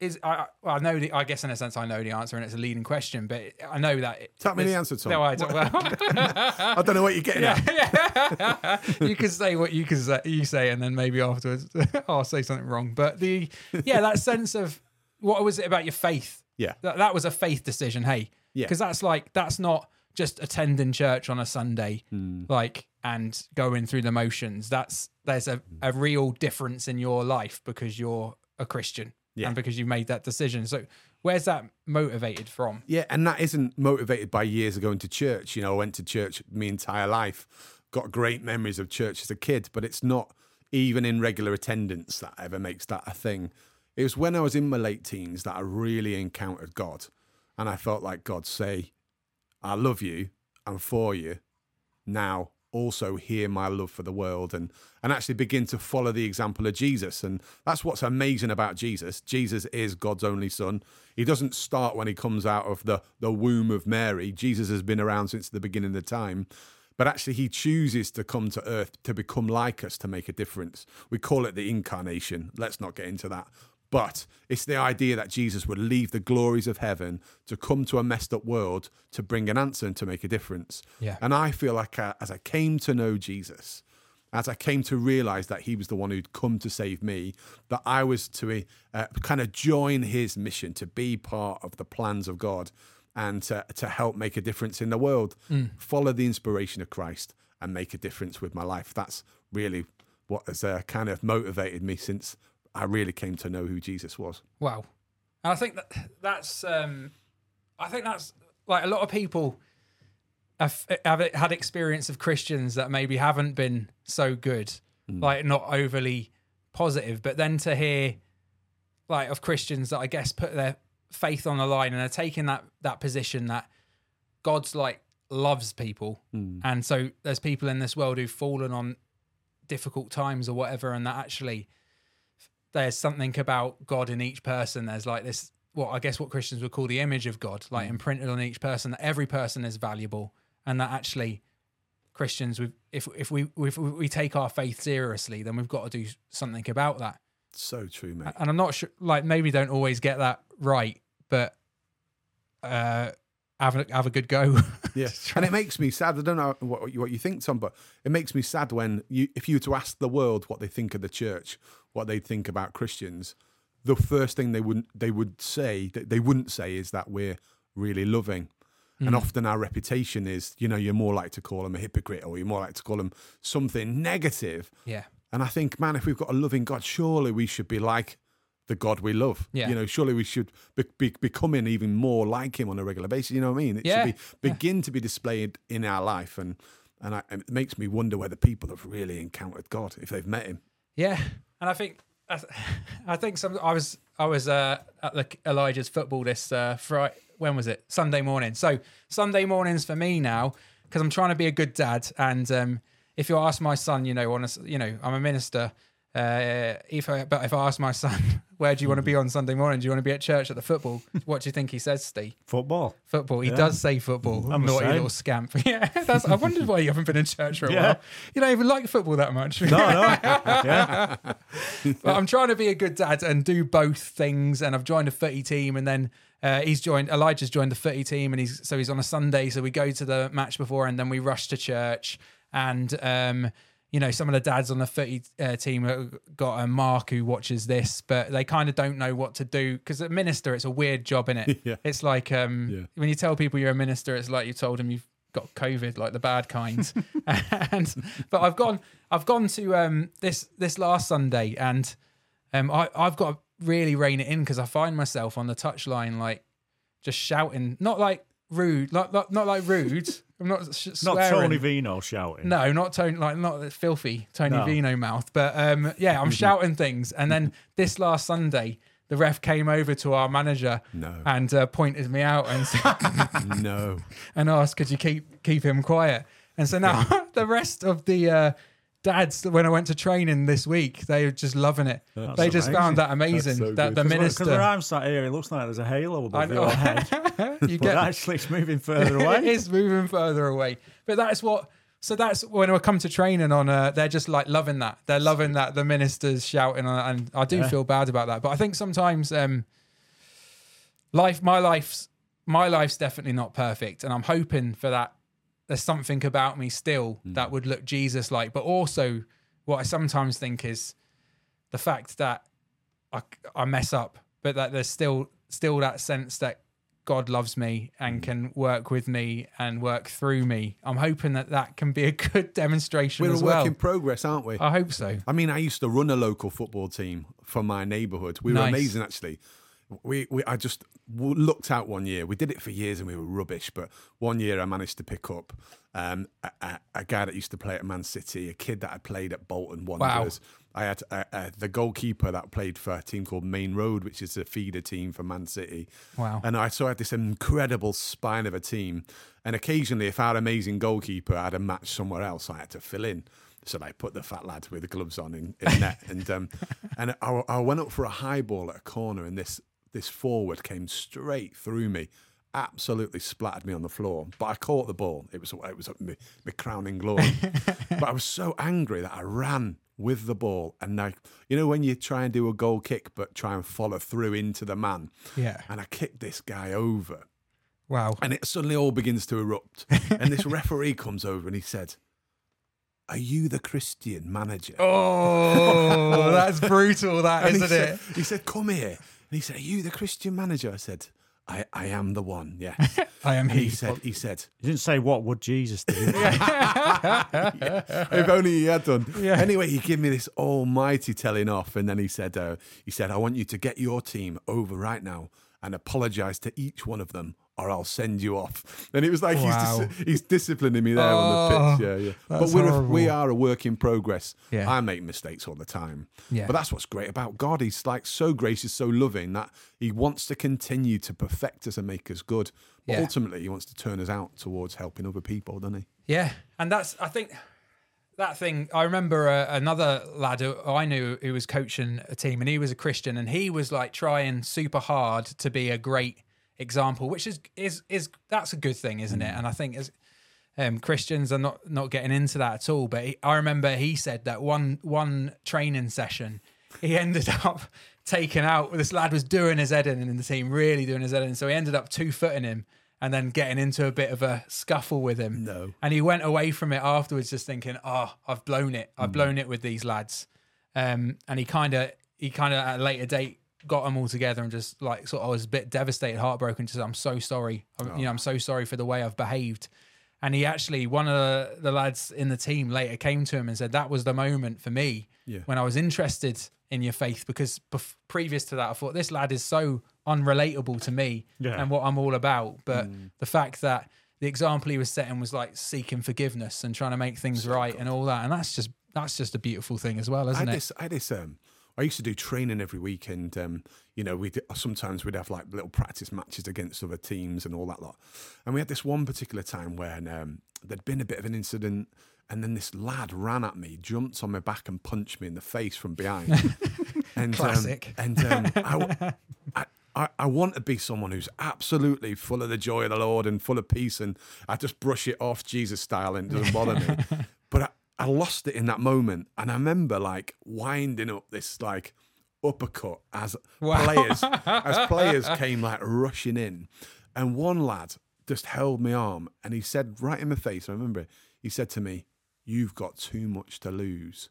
Is I well, I know the I guess in a sense I know the answer and it's a leading question, but I know that it, Tell me the answer, Tom. No, I don't. Well, I don't know what you're getting at. you can say what you can say, you say, and then maybe afterwards I'll say something wrong. But the yeah, that sense of what was it about your faith? Yeah. That, that was a faith decision. Hey, Yeah. because that's like that's not just attending church on a Sunday, Hmm. like and going through the motions. That's there's a, a real difference in your life because you're a Christian Yeah. and because you made that decision. So where's that motivated from? Yeah, and that isn't motivated by years of going to church. You know, I went to church my entire life, got great memories of church as a kid, but it's not even in regular attendance that ever makes that a thing. It was when I was in my late teens that I really encountered God, and I felt like God say, "I love you, I'm for you." Now, also hear my love for the world and and actually begin to follow the example of Jesus. And that's what's amazing about Jesus. Jesus is God's only son. He doesn't start when he comes out of the the womb of Mary. Jesus has been around since the beginning of time. But actually he chooses to come to earth to become like us to make a difference. We call it the incarnation. Let's not get into that but it's the idea that Jesus would leave the glories of heaven to come to a messed up world to bring an answer and to make a difference. Yeah. And I feel like uh, as I came to know Jesus, as I came to realize that he was the one who'd come to save me, that I was to uh, kind of join his mission, to be part of the plans of God and to, to help make a difference in the world, follow the inspiration of Christ and make a difference with my life. That's really what has uh, kind of motivated me since I really came to know who Jesus was. Wow. And I think that that's um I think that's like a lot of people have, have had experience of Christians that maybe haven't been so good, like not overly positive, but then to hear like of Christians that I guess put their faith on the line and are taking that that position that God's like loves people. And so there's people in this world who've fallen on difficult times or whatever and that actually there's something about God in each person. There's like this, what I guess what Christians would call the image of God, like imprinted on each person. That every person is valuable, and that actually Christians, if if we if we take our faith seriously, then we've got to do something about that. So true, mate. And I'm not sure, like maybe don't always get that right, but uh, have a, have a good go. Yeah, and it makes me sad. I don't know what what you think, Tom, but it makes me sad when you, if you were to ask the world what they think of the church, what they think about Christians, the first thing they wouldn't they would say that they wouldn't say is that we're really loving. And hmm. often our reputation is, you know, you're more like to call them a hypocrite or you're more like to call them something negative. yeah, And I think, man, if we've got a loving God, surely we should be like the God we love. Yeah. You know, surely we should be, be becoming even more like Him on a regular basis. You know what I mean? It Yeah. should be begin to be displayed in our life, and and I, it makes me wonder whether people have really encountered God if they've met Him. Yeah, and I think I, th- I think some I was I was uh, at the Elijah's football this uh, Friday when was it? Sunday morning. So Sunday mornings for me now because I'm trying to be a good dad. And um, if you ask my son, you know, on a, you know, I'm a minister. Uh, if I, but if I ask my son, where do you want to be on Sunday morning? Do you want to be at church at the football? What do you think he says, Steve? Football. Football. He Yeah. does say football. I'm Naughty little scamp. Yeah, that's. I wondered why you haven't been in church for a Yeah. while. You don't even like football that much. No, no. yeah. but I'm trying to be a good dad and do both things. And I've joined a footy team, and then uh, he's joined. Elijah's joined the footy team, and he's so he's on a Sunday. So we go to the match before, and then we rush to church. And um, you know, some of the dads on the footy uh, team have got a Mark who watches this, but they kind of don't know what to do because a minister, it's a weird job, in it. Yeah. It's like um, Yeah. when you tell people you're a minister, it's like you told them you've got COVID, like the bad kind. and but I've gone, I've gone to um this this last Sunday, and um I I've got to really rein it in because I find myself on the touchline like just shouting, not like rude, not not, not like rude. I'm not sh- Not swearing. Tony Vino shouting. No, not Tony, like not the filthy Tony No. Vino mouth, but um, yeah, I'm shouting things. And then this last Sunday, the ref came over to our manager No. and uh, pointed me out and said, no. and asked, "Could you keep keep him quiet?" And so now the rest of the uh, dads, when I went to training this week, they were just loving it. That's they just amazing. found that amazing so that good. the Because minister. when I'm sat here, it looks like there's a halo I above know. your head. you But get actually, it's moving further away. it is moving further away. But that's what. So that's when I come to training on. Uh, they're just like loving that. They're loving that the ministers shouting on and I do Yeah. feel bad about that. But I think sometimes um, life, my life's my life's definitely not perfect, and I'm hoping for that. There's something about me still hmm. that would look Jesus like, but also what I sometimes think is the fact that I, I mess up, but that there's still still that sense that God loves me and hmm. can work with me and work through me. I'm hoping that that can be a good demonstration We're a as work in progress, aren't we? I hope so. I mean, I used to run a local football team from my neighbourhood. We were Nice. amazing, actually. We, we I just looked out one year. We did it for years and we were rubbish. But one year I managed to pick up um, a, a, a guy that used to play at Man City, a kid that I played at Bolton Wanderers. I had uh, uh, the goalkeeper that played for a team called Maine Road, which is a feeder team for Man City. Wow. And I so I had this incredible spine of a team. And occasionally, if our amazing goalkeeper had a match somewhere else, I had to fill in. So I put the fat lad with the gloves on in, in net, and um, and I, I went up for a high ball at a corner, and this this forward came straight through me, absolutely splattered me on the floor. But I caught the ball. It was it was my, my crowning glory. but I was so angry that I ran with the ball, and I, you know, when you try and do a goal kick but try and follow through into the man, Yeah. and I kicked this guy over Wow. and it suddenly all begins to erupt. and this referee comes over and he said, Are you the Christian manager? Oh, that's brutal, that and he isn't said, it? He said, Come here. And he said, Are you the Christian manager? I said, I, I am the one, yes. I am And he he. said, he said, He didn't say what would Jesus do. if only he had done. Yeah. Anyway, he gave me this almighty telling off, and then he said, uh, he said, I want you to get your team over right now and apologise to each one of them, or I'll send you off. And it was like Wow. he's dis- he's disciplining me there on Oh, the pitch. Yeah, yeah. But we're a, we are a work in progress. Yeah. I make mistakes all the time. Yeah. But that's what's great about God. He's like so gracious, so loving that He wants to continue to perfect us and make us good. But Yeah. ultimately, He wants to turn us out towards helping other people, doesn't He? Yeah, and that's I think that thing. I remember uh, another lad who I knew who was coaching a team, and he was a Christian, and he was like trying super hard to be a great example, which is is is that's a good thing, isn't it? And I think as um, Christians are not not getting into that at all. But he, I remember he said that one one training session, he ended up taking out. This lad was doing his head in in the team, really doing his head in. So he ended up two footing him. And then getting into a bit of a scuffle with him. No. And he went away from it afterwards, just thinking, "Oh, I've blown it. I've blown it with these lads." Um, and he kind of, he kind of at a later date got them all together and just like sort of was a bit devastated, heartbroken. Just, I'm so sorry. I'm, You know, I'm so sorry for the way I've behaved. And he actually, one of the, the lads in the team later came to him and said, "That was the moment for me Yeah. when I was interested in your faith because bef- previous to that, I thought this lad is so unrelatable to me Yeah. and what I'm all about. But the fact that the example he was setting was like seeking forgiveness and trying to make things right and all that, and that's just that's just a beautiful thing as well, isn't had it? this, I had this, um, I used to do training every week, and um, you know, we sometimes we'd have like little practice matches against other teams and all that lot. And we had this one particular time when um, there'd been a bit of an incident, and then this lad ran at me, jumped on my back, and punched me in the face from behind. and Classic. Um, and um, I, I, I, I want to be someone who's absolutely full of the joy of the Lord and full of peace, and I just brush it off Jesus style and it doesn't bother me. I, lost it in that moment, and I remember like winding up this like uppercut as Wow. players as players came like rushing in, and one lad just held my arm and he said right in my face. I remember he said to me, "You've got too much to lose."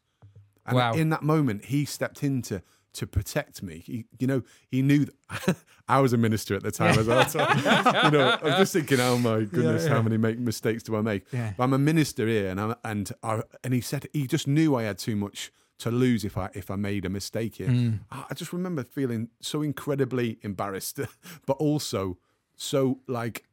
And Wow. in that moment, he stepped in to, protect me. He, you know, he knew that I was a minister at the time as well. So, you know, I'm just thinking, oh my goodness, yeah. how many make mistakes do I make? Yeah. But I'm a minister here, and I, and I, and he said he just knew I had too much to lose if I if I made a mistake here. Mm. I I just remember feeling so incredibly embarrassed, but also so like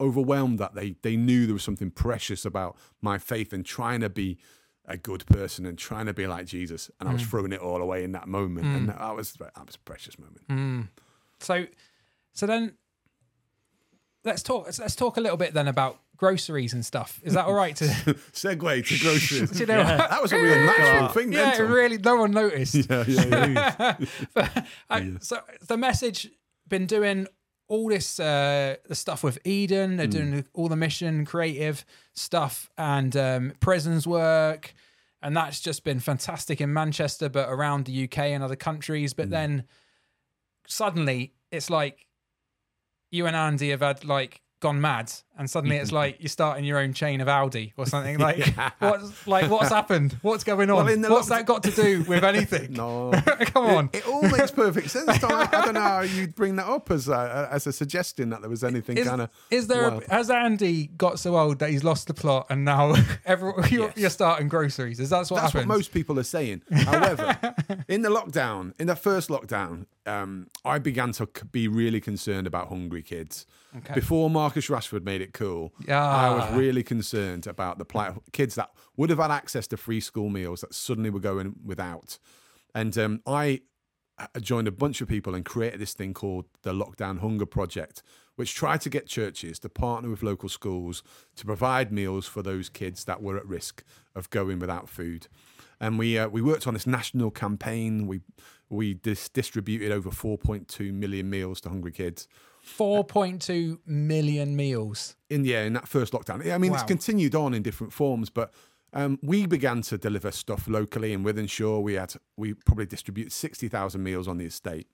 overwhelmed that they they knew there was something precious about my faith and trying to be a good person and trying to be like Jesus, and I was mm. throwing it all away in that moment, and mm. that was that was a precious moment. Mm. So, so then let's talk. Let's talk a little bit then about groceries and stuff. Is that all right? To Segue to groceries. You know? that was a real natural thing. Yeah, then, really. No one noticed. yeah, yeah, yeah. But uh, I, so the message been doing all this uh, the stuff with Eden. They're doing all the mission creative stuff and um, prisons work, and that's just been fantastic in Manchester, but around the UK and other countries. But then suddenly it's like you and Andy have had like gone mad, and suddenly it's like you're starting your own chain of Aldi or something. Like what's like what's happened? What's going on? Well, what's that got to do with anything? No. Come on. It, it all makes perfect sense. I don't know how you'd bring that up as a, as a suggestion that there was anything Is, kind of. is there a, has Andy got so old that he's lost the plot and now everyone, you're, Yes. you're starting groceries? Is that what That's happens? what most people are saying. However, in the lockdown, in the first lockdown, um, I began to be really concerned about hungry kids. Okay. Before Marcus Rashford made it cool, Yeah. I was really concerned about the plight kids that would have had access to free school meals that suddenly were going without. And um, I uh, joined a bunch of people and created this thing called the Lockdown Hunger Project, which tried to get churches to partner with local schools to provide meals for those kids that were at risk of going without food. And we uh, we worked on this national campaign. We we dis- distributed over 4.2 million meals to hungry kids 4.2 million meals. in yeah in that first lockdown. I mean, it's continued on in different forms, but um, we began to deliver stuff locally in Wythenshawe. We had we probably distributed sixty thousand meals on the estate,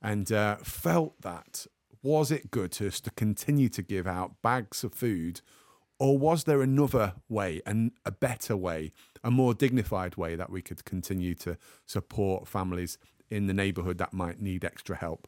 and uh, felt that was it good to us to continue to give out bags of food, or was there another way and a better way, a more dignified way that we could continue to support families in the neighbourhood that might need extra help?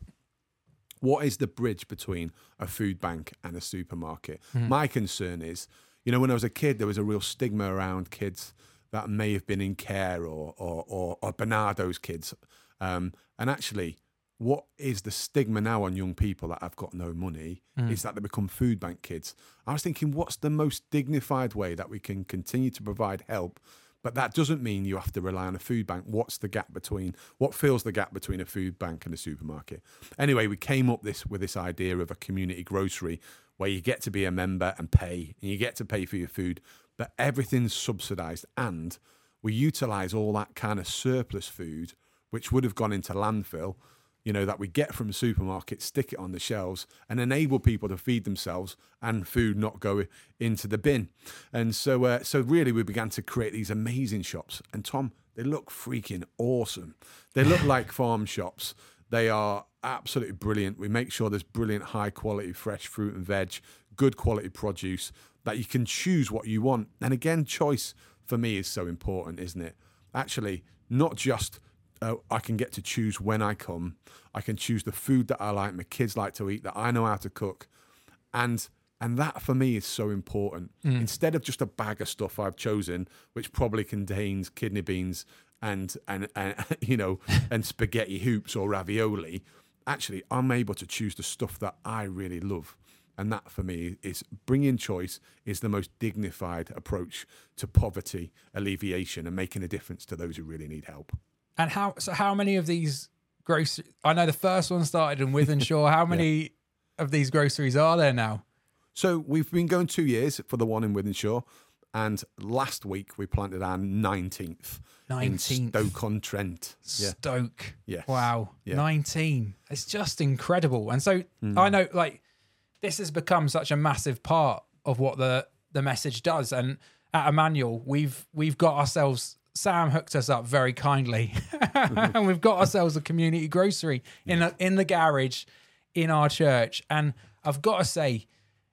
What is the bridge between a food bank and a supermarket? My concern is, you know, when I was a kid, there was a real stigma around kids that may have been in care or or or, or Barnardo's kids, um, and actually. What is the stigma now on young people that have got no money is that they become food bank kids. I was thinking, what's the most dignified way that we can continue to provide help but that doesn't mean you have to rely on a food bank. What's the gap between what fills the gap between a food bank and a supermarket? Anyway, we came up this with this idea of a community grocery where you get to be a member and pay, and you get to pay for your food, but everything's subsidized and we utilize all that kind of surplus food which would have gone into landfill you know, that we get from supermarkets, stick it on the shelves, and enable people to feed themselves and food not go into the bin. And so, uh, so really, we began to create these amazing shops. And Tom, they look freaking awesome. They look like farm shops. They are absolutely brilliant. We make sure there's brilliant, high quality, fresh fruit and veg, good quality produce that you can choose what you want. And again, choice for me is so important, isn't it? Actually, not just uh, I can get to choose when I come. I can choose the food that I like, my kids like to eat, that I know how to cook, and and that for me is so important. Instead of just a bag of stuff I've chosen, which probably contains kidney beans and and and you know and spaghetti hoops or ravioli, actually I'm able to choose the stuff that I really love. And that for me is bringing choice is the most dignified approach to poverty alleviation and making a difference to those who really need help. And how so? How many of these grocery? I know the first one started in Wythenshawe. How many of these groceries are there now? So we've been going two years for the one in Wythenshawe, and last week we planted our nineteenth 19th. Stoke on Trent. Yeah, Stoke. Yeah. Wow. Yeah. 19. It's just incredible. And so Hmm. I know like this has become such a massive part of what the the message does. And at Emmanuel, we've we've got ourselves Sam hooked us up very kindly. and we've got ourselves a community grocery in a, in the garage in our church. And I've got to say,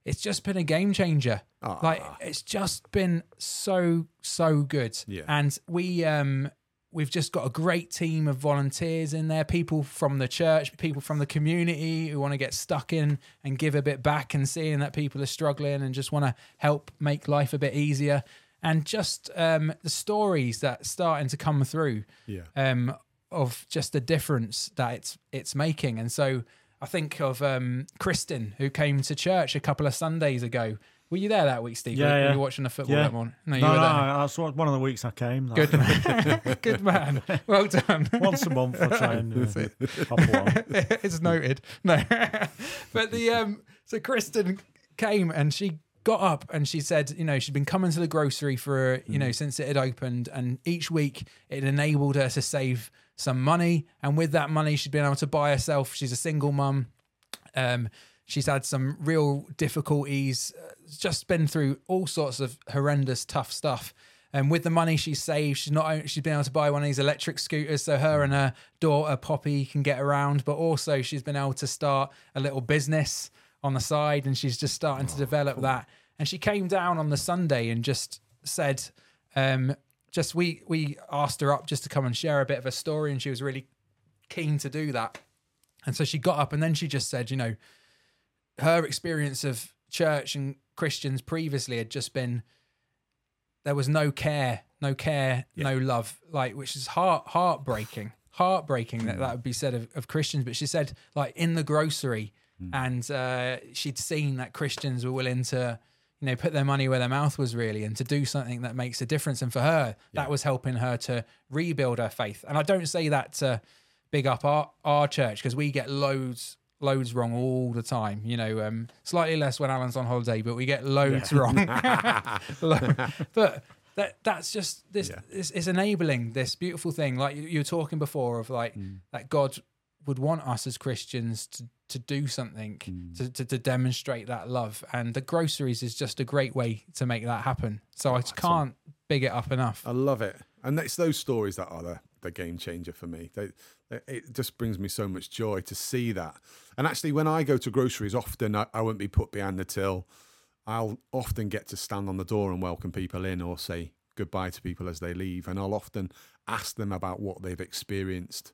it's just been a game changer. Like it's just been so so good. Yeah. And we um we've just got a great team of volunteers in there, people from the church, people from the community who want to get stuck in and give a bit back and seeing that people are struggling and just want to help make life a bit easier. And just um the stories that starting to come through yeah. um, of just the difference that it's it's making. And so I think of um, Kristen who came to church a couple of Sundays ago. Were you there that week, Steve? Yeah, were, yeah. were you watching the football Yeah. that morning? No, you No, were no, there. that's what- one of the weeks I came. Good man. Good man. Well done. Once a month I try and uh, along. it's noted. No, but the um, so Kristen came and she got up and she said, you know, she'd been coming to the grocery for you know since it had opened, and each week it enabled her to save some money, and with that money she'd been able to buy herself. She's a single mum. Um, she's had some real difficulties, uh, just been through all sorts of horrendous, tough stuff. And with the money she saved, she's not she's been able to buy one of these electric scooters so her and her daughter Poppy can get around, but also she's been able to start a little business on the side, and she's just starting to develop that. And she came down on the Sunday and just said, um, just we we asked her up just to come and share a bit of a story, and she was really keen to do that. And so she got up and then she just said, you know, her experience of church and Christians previously had just been there was no care, no care, no love, like which is heart heartbreaking, heartbreaking that that would be said of, of Christians. But she said, like in the grocery, and uh, she'd seen that Christians were willing to, you know, put their money where their mouth was really, and to do something that makes a difference. And for her, that was helping her to rebuild her faith. And I don't say that to big up our our church because we get loads loads wrong all the time you know um slightly less when allan's on holiday but we get loads wrong but that that's just this Yeah. it's, it's enabling this beautiful thing like you, you were talking before of like that god would want us as christians to to do something mm. to, to to demonstrate that love and the groceries is just a great way to make that happen so i oh, can't big it up enough I love it, and it's those stories that are the, the game changer for me. They, they, it just brings me so much joy to see that. And actually, when I go to groceries, often I, I won't be put behind the till. I'll often get to stand on the door and welcome people in, or say goodbye to people as they leave, and I'll often ask them about what they've experienced.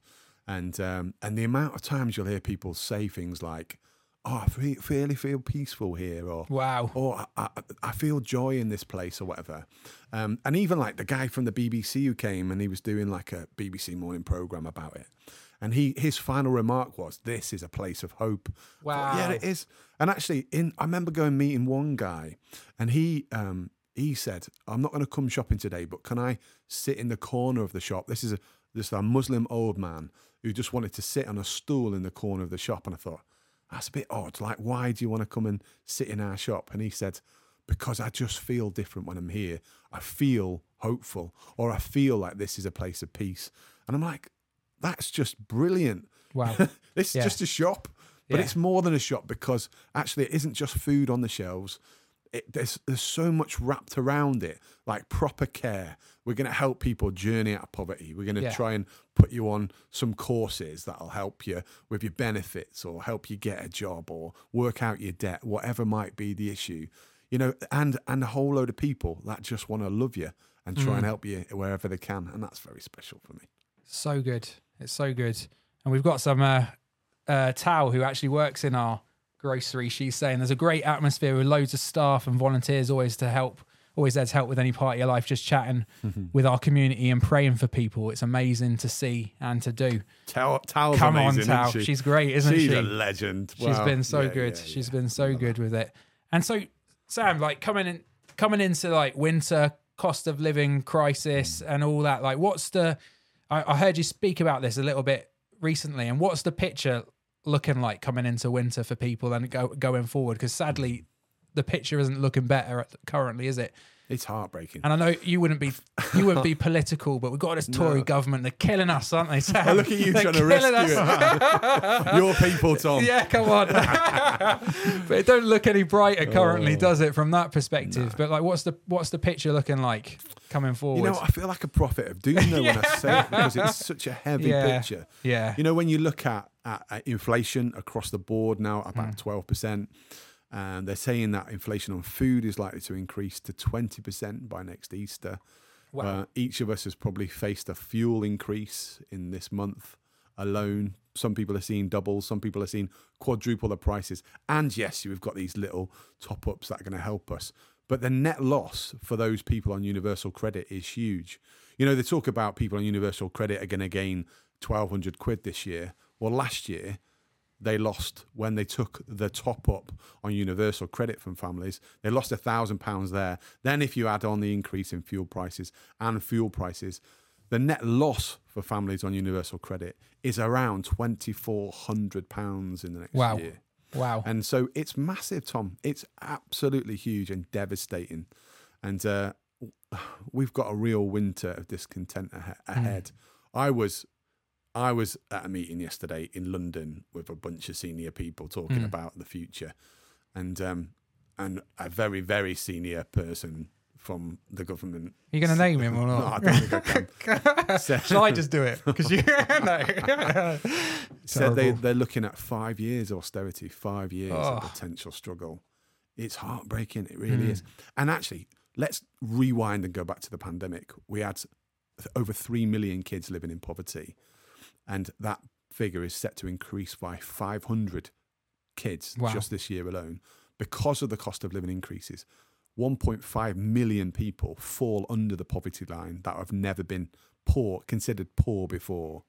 And um, and the amount of times you'll hear people say things like, "Oh, I fe- really feel peaceful here," or wow or I, I, I feel joy in this place or whatever. Um, and even like the guy from the BBC who came and he was doing like a BBC morning program about it. And he his final remark was, "This is a place of hope." Wow. yeah, it is. And actually, in I remember going meeting one guy, and he um, he said, "I'm not going to come shopping today, but can I sit in the corner of the shop?" This is a this a Muslim old man who just wanted to sit on a stool in the corner of the shop, and I thought that's a bit odd. Like, why do you want to come and sit in our shop? And he said, because I just feel different when I'm here. I feel hopeful, or I feel like this is a place of peace. And I'm like, that's just brilliant. wow this is just a shop, but Yeah. it's more than a shop because actually it isn't just food on the shelves. It, there's there's so much wrapped around it, like proper care. We're going to help people journey out of poverty. We're going to Yeah. try and put you on some courses that'll help you with your benefits, or help you get a job, or work out your debt, whatever might be the issue. You know, and and a whole load of people that just want to love you and try Mm. and help you wherever they can, and that's very special for me. So good. It's so good. And we've got some uh uh Tao who actually works in our grocery. She's saying there's a great atmosphere with loads of staff and volunteers always to help, always there to help with any part of your life, just chatting with our community and praying for people. It's amazing to see and to do. Tao, Tao's Come on, amazing, Tao. isn't she? She's great, isn't she? She's she? a legend. She's Wow. been so Yeah, good. yeah, She's yeah. been so good with it. And so, Sam, like coming in, coming into like winter, cost of living crisis, Mm. and all that. Like, what's the? I, I heard you speak about this a little bit recently. And what's the picture looking like coming into winter for people and go, going forward? Because sadly, the picture isn't looking better at, currently, is it? It's heartbreaking. And I know you wouldn't be you wouldn't be political, but we've got this Tory No. government. They're killing us, aren't they? Sam? Oh, look at you They're trying to rescue us. Your people, Tom. yeah, come on. but it don't look any brighter currently, Oh. does it, from that perspective? But like, what's the what's the picture looking like coming forward? You know, I feel like a prophet of doom though when I say it because it's such a heavy Yeah. picture. yeah, You know, when you look at, at, at inflation across the board now, Hmm. about twelve percent, and they're saying that inflation on food is likely to increase to twenty percent by next Easter. Wow. Uh, each of us has probably faced a fuel increase in this month alone. Some people are seeing double, some people are seeing quadruple the prices. And yes, we've got these little top ups that are going to help us. But the net loss for those people on universal credit is huge. You know, they talk about people on universal credit are going to gain 1200 quid this year. Well, last year, they lost when they took the top up on universal credit from families. They lost a thousand pounds there. Then, if you add on the increase in fuel prices and fuel prices, the net loss for families on universal credit is around twenty four hundred pounds in the next Wow. year. wow. And so it's massive, Tom. It's absolutely huge and devastating. And uh, we've got a real winter of discontent ahe- ahead. I was. I was at a meeting yesterday in London with a bunch of senior people talking about the future, and um, and a very very senior person from the government. you going to name him or not? No? I don't think I can. said, Shall I just do it? Because you no. said they, they're looking at five years austerity, five years Oh. of potential struggle. It's heartbreaking. It really Hmm. is. And actually, let's rewind and go back to the pandemic. We had over three million kids living in poverty, and that figure is set to increase by 500 kids Wow. just this year alone because of the cost of living increases. 1.5 million people fall under the poverty line that have never been poor, considered poor before.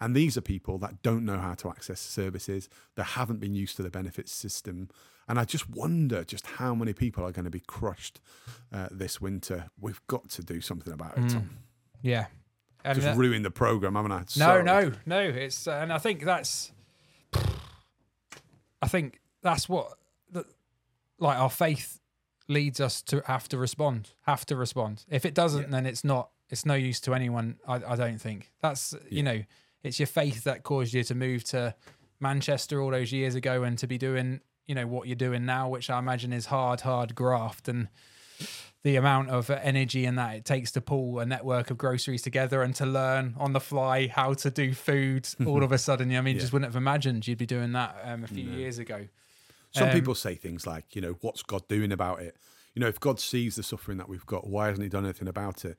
And these are people that don't know how to access services, that haven't been used to the benefits system. And I just wonder just how many people are going to be crushed uh, this winter. We've got to do something about it, Tom. yeah. Just that- ruined the program, haven't I? No, Sorry. no, no. It's uh, and I think that's. I think that's what, the, like our faith, leads us to have to respond. Have to respond. If it doesn't, then it's not. It's no use to anyone. I, I don't think that's you know. It's your faith that caused you to move to Manchester all those years ago and to be doing you know what you're doing now, which I imagine is hard, hard graft and the amount of energy and that it takes to pull a network of groceries together and to learn on the fly how to do food all of a sudden. I mean, you just wouldn't have imagined you'd be doing that um, a few years ago. Some Um, people say things like, you know, what's God doing about it? You know, if God sees the suffering that we've got, why hasn't He done anything about it?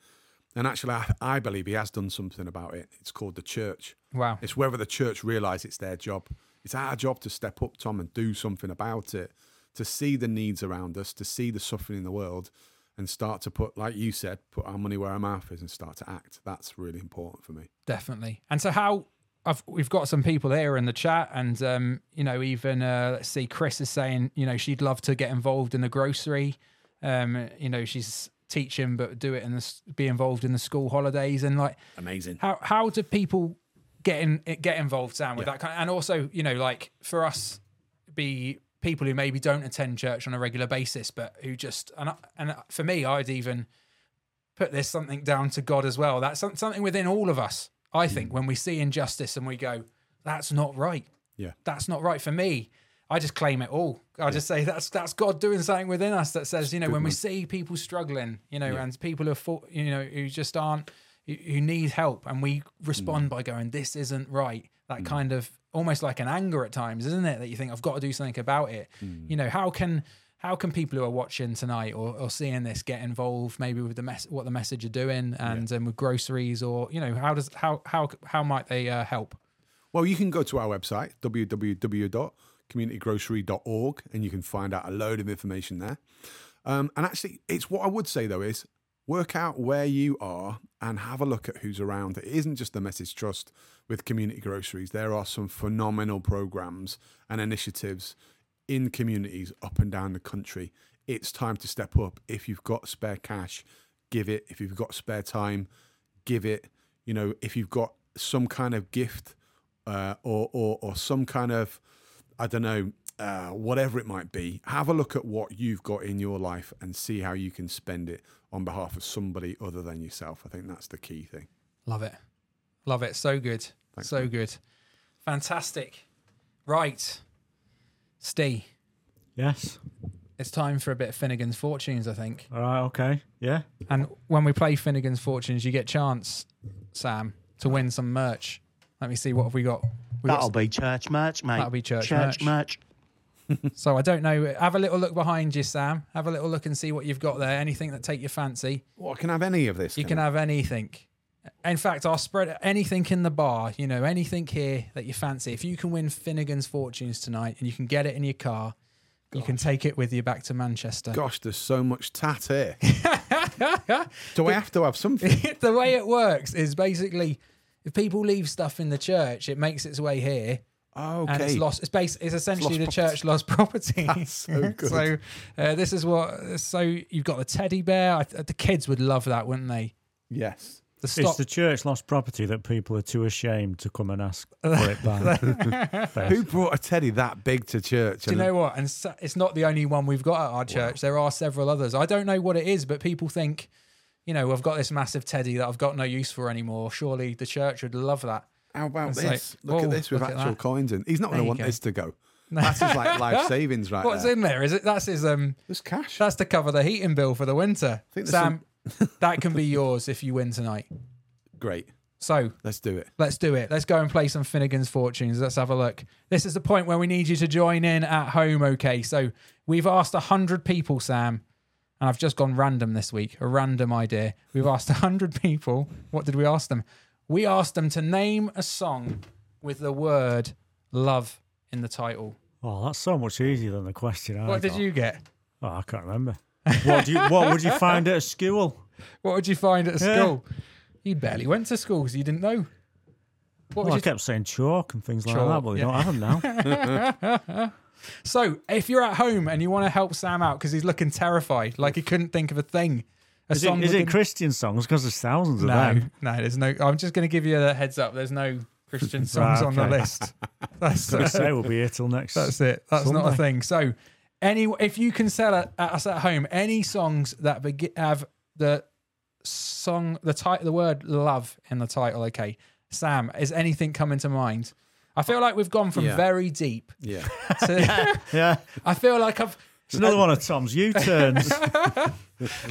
And actually, I, I believe He has done something about it. It's called the church. Wow. It's whether the church realise it's their job. It's our job to step up, Tom, and do something about it, to see the needs around us, to see the suffering in the world, and start to put, like you said, put our money where our mouth is and start to act. That's really important for me. Definitely. And so how I've, we've got some people here in the chat, and um, you know, even uh, let's see, Chris is saying, you know, she'd love to get involved in the grocery. Um, you know, she's teaching, but do it and be involved in the school holidays, and like, Amazing. how how do people get in get involved, Sam, with Yeah. that kind? and also, you know, like for us, be people who maybe don't attend church on a regular basis, but who just and I- and for me, I'd even put this something down to God as well. That's something within all of us. I think when we see injustice and we go, "That's not right. Yeah. That's not right for me." I just claim it all. I just say that's that's God doing something within us that says, you know, Good when we see people struggling, you know, Yeah. and people who are, fo- you know, who just aren't, who- need help, and we respond Mm. by going, "This isn't right." That kind of almost like an anger at times, isn't it? That you think I've got to do something about it. Mm. You know, how can how can people who are watching tonight or, or seeing this get involved maybe with the mess what the message are doing and um, with groceries or you know how does how how how might they uh, help? Well, you can go to our website, www.communitygrocery.org, and you can find out a load of information there. Um, and actually, it's what I would say though is work out where you are and have a look at who's around. It isn't just the message trust with community groceries. There are some phenomenal programs and initiatives in communities up and down the country. It's time to step up. If you've got spare cash, give it. If you've got spare time, give it. you know, if you've got some kind of gift uh, or, or or some kind of, I don't know, uh, whatever it might be, have a look at what you've got in your life and see how you can spend it on behalf of somebody other than yourself. I think that's the key thing. Love it. Love it. So good. Thanks, so good. Fantastic. Right. Steve, Yes. it's time for a bit of Finnegan's Fortunes, I think. All right. Okay. Yeah. And when we play Finnegan's Fortunes, you get chance, Sam, to win some merch. Let me see what have we got. We've got That'll be church merch, mate. That'll be church church merch. So I don't know. Have a little look behind you, Sam. Have a little look and see what you've got there. Anything that take your fancy. Well, I can have any of this. You can I? have anything. In fact, I'll spread anything in the bar. You know, anything here that you fancy. If you can win Finnegan's Fortunes tonight and you can get it in your car, you can take it with you back to Manchester. Gosh, there's so much tat here. Do I have to have something? the way it works is basically if people leave stuff in the church, it makes its way here. Oh, and it's lost. It's base. It's essentially the lost church lost property. That's so good. so uh, this is what. So you've got the teddy bear. I, the kids would love that, wouldn't they? Yes. The stop. It's the church lost property that people are too ashamed to come and ask for it back. Who brought a teddy that big to church? Do you And- know what? And so, it's not the only one we've got at our church. There are several others. I don't know what it is, but people think, you know, I've got this massive teddy that I've got no use for anymore. Surely the church would love that. How about It's this? like, look at this with look at actual that. coins in. He's not There going to you want go. this to go. That's his like life savings right What's there. in there? Is it? That's his. Um. There's cash. That's to cover the heating bill for the winter. think there's Sam, that can be yours if you win tonight. Great. So Let's do it. Let's do it. Let's go and play some Finnegan's Fortunes. Let's have a look. This is the point where we need you to join in at home, okay? So we've asked 100 people, Sam, and I've just gone random this week, a random idea. We've asked 100 people. What did we ask them? We asked them to name a song with the word love in the title. Oh, that's so much easier than the question I What did got. you get? Oh, I can't remember. What, do you, what would you find at a school? What would you find at Yeah. school? You barely went to school, because you didn't know. What Well, I would you kept saying chalk and things like Chalk, that, but we yeah. don't have them now. So, if you're at home and you want to help Sam out because he's looking terrified, like he couldn't think of a thing, a Is it, is it Christian songs? Because there's thousands of them. no, there's no. I'm just going to give you a heads up. There's no Christian songs Right, on the list. That's I say we'll be here till next. that's it. That's not a thing. So, any if you can sell it at us at home, any songs that begi- have the song, the title, the word love in the title. Okay, Sam, is anything coming to mind? I feel like we've gone from Yeah. very deep Yeah. to. yeah, I feel like I've. It's another one of Tom's U-turns.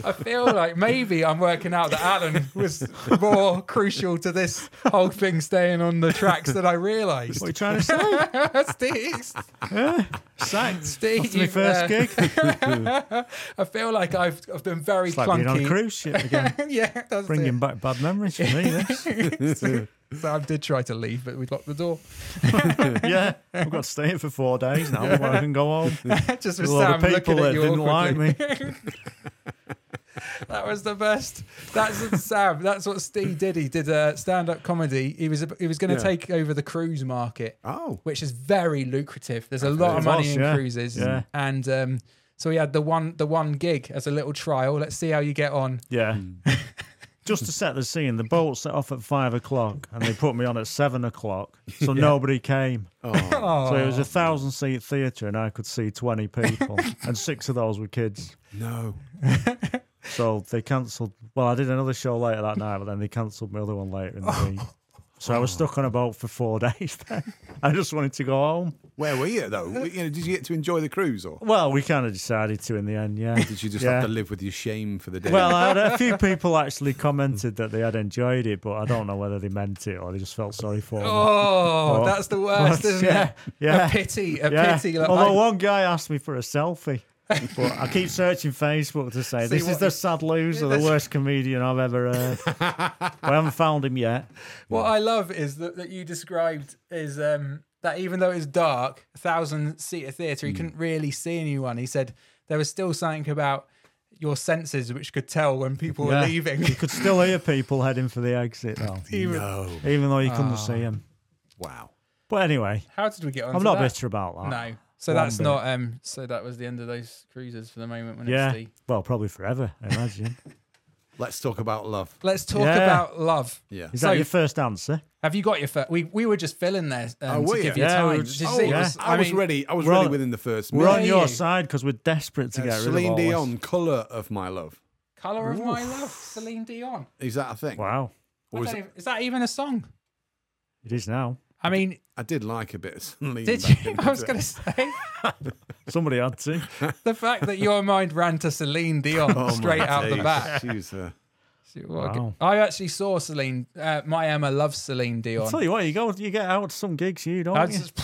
I feel like maybe I'm working out that Allan was more crucial to this whole thing staying on the tracks than I realised. what are you trying to say? Steve, Sacked Steve, after my first uh, gig. I feel like I've I've been very It's like being on a clunky. cruise ship again. yeah, Bringing it. back bad memories for me. This. Sam did try to leave, but we locked the door. yeah, I've got to stay here for four days now before I can go home. Just with A lot Sam of people looking that at you didn't like awkwardly. me. That was the best. That's Sam. That's what Steve did. He did uh, stand-up comedy. He was he was going to Yeah. take over the cruise market. Oh. which is very lucrative. There's a lot It of money was, in yeah. cruises, Yeah. and um, so he had the one the one gig as a little trial. Let's see how you get on. Yeah. Just to set the scene, the boat set off at five o'clock and they put me on at seven o'clock, so nobody came. Oh. Oh, So it was a oh. thousand seat theatre and I could see 20 people, and six of those were kids. No. So they cancelled. Well, I did another show later that night, but then they cancelled my other one later in the week. So I was stuck on a boat for four days then. I just wanted to go home. Where were you though? You know, did you get to enjoy the cruise or Well, we kind of decided to in the end, yeah. did you just Yeah. have to live with your shame for the day? Well, I had a few people actually commented that they had enjoyed it, but I don't know whether they meant it or they just felt sorry for me. oh, Oh. that's the worst, But, isn't yeah, it? yeah. A pity, a Yeah. pity. Like, Although I- one guy asked me for a selfie. But I keep searching Facebook to say See this is the sad loser, the worst comedian I've ever heard. but I haven't found him yet. what I love is that, that you described is um, that even though it's dark, a thousand seater theatre, he couldn't really see anyone. He said there was still something about your senses which could tell when people Yeah. were leaving. You could still hear people heading for the exit though, Even- no. even though you couldn't Ah. see them. Wow. But anyway, How did we get on? I'm not that? bitter about that. No. So that's bit. not um so that was the end of those cruises for the moment when Yeah. it's the Well, probably forever, I imagine. Let's talk about love. Let's talk Yeah. about love. Yeah. Is So- that your first answer? Have you got your first? We we were just filling there um, Oh, were to give you? you Yeah, time. were Did just- you Oh, see? yeah. I was mean, ready. I was We're ready on- within the first We're minute. on your you? side because we're desperate to Uh, get rid Celine of all this. Dion, "Color of My Love." Color of my love, Celine Dion. Is that a thing? Wow, I is don't even- is that even a song? it is now. I mean, I did like a bit of Celine. did back you? I was going to say Somebody had to. the fact that your mind ran to Celine Dion Oh, straight out the days. back. She's, uh, a- Wow. I actually saw Celine. Uh, my Emma loves Celine Dion. I'll tell you what, you go, you get out to some gigs, you don't I you? just,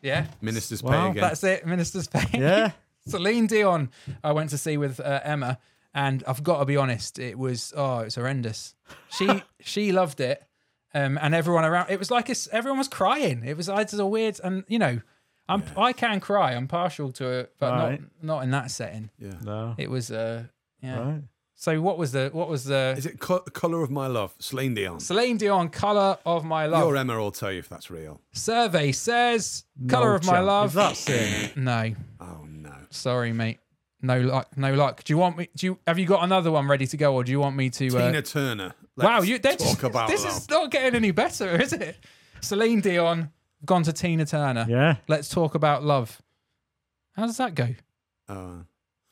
yeah, Minister's Pay again. that's it. Minister's Pay. Yeah, Celine Dion. I went to see with uh, Emma, and I've got to be honest, it was oh, it's horrendous. She she loved it, um, and everyone around. It was like it's, everyone was crying. It was it's a weird, and you know, I'm I can cry. I'm partial to it, but Right. not not in that setting. yeah. no, It was uh yeah. right. So what was the what was the Is it co- "Color of My Love"? Celine Dion. Celine Dion color of my love? Your Emma will tell you if that's real. Survey says color No of my love. Is that it? no, Oh no. sorry, mate. No luck. No luck. Do you want me? Do you have you got another one ready to go, or do you want me to? Uh, Tina Turner. wow, Let's you they're talk just, about this love. is not getting any better, is it? Celine Dion gone to Tina Turner. Yeah. Let's talk about love. How does that go? Uh,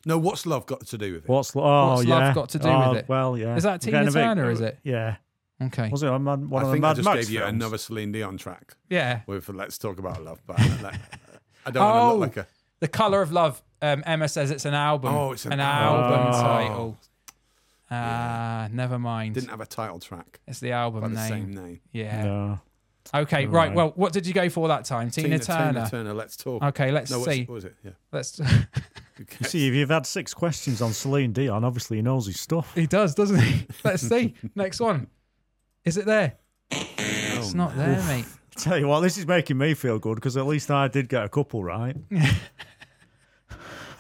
no, what's love got to do with it? What's oh What's yeah? love got to do oh, with it? Well, yeah. Is that Tina getting a bit- Turner, is it? Yeah. Okay. Was it on man- one I of the think I just Max gave you another Celine Dion track Yeah. with "Let's Talk About Love," but I, I don't want to Oh. look like a. The color of love. Um, Emma says it's an album. Oh, it's an album album. title. Ah, never mind. Didn't have a title track It's the by album the name. same name. Yeah. No. Okay. Right. Right. Well, what did you go for that time? Tina, Turner. Tina Turner. Let's talk. Okay. Let's no, see. what was it? Yeah. Let's. You see, if you've had six questions on Celine Dion, obviously he knows his stuff. he does, doesn't he? Let's see. Next one. Is it there? It's not there, mate. Tell you what, this is making me feel good because at least I did get a couple right.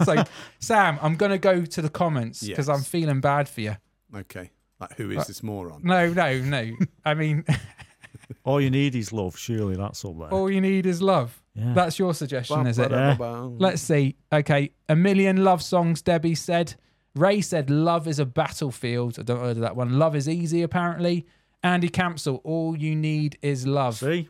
So, Sam, I'm going to go to the comments because Yes. I'm feeling bad for you. Okay. Like, who Uh, this moron? No, no, no. I mean, All you need is love. Surely that's all there. all you need is love. yeah. That's your suggestion, is it? Yeah. Let's see. Okay, a million love songs. Debbie said. Ray said, "Love is a battlefield." I don't heard of that one. Love is easy, apparently. Andy Campbell, all you need is love. See,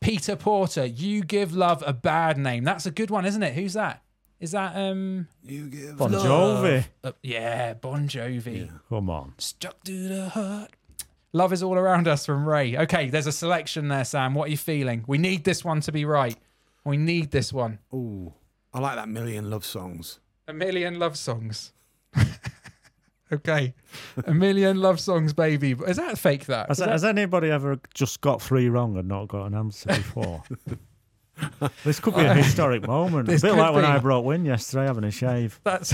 Peter Porter, you give love a bad name. That's a good one, isn't it? Who's that? Is that um? You give Bon love. Jovi. uh, yeah, Bon Jovi. Yeah. Come on. Stuck to the heart. Love is all around us from Ray. Okay, there's a selection there, Sam. What are you feeling? We need this one to be right. We need this one. Ooh, I like that million love songs. A million love songs. okay. A million love songs, baby. Is that Take That? Has, Is that- has anybody ever just got three wrong and not got an answer before? this could be a historic moment. A bit could like when. I brought Win yesterday having a shave. that's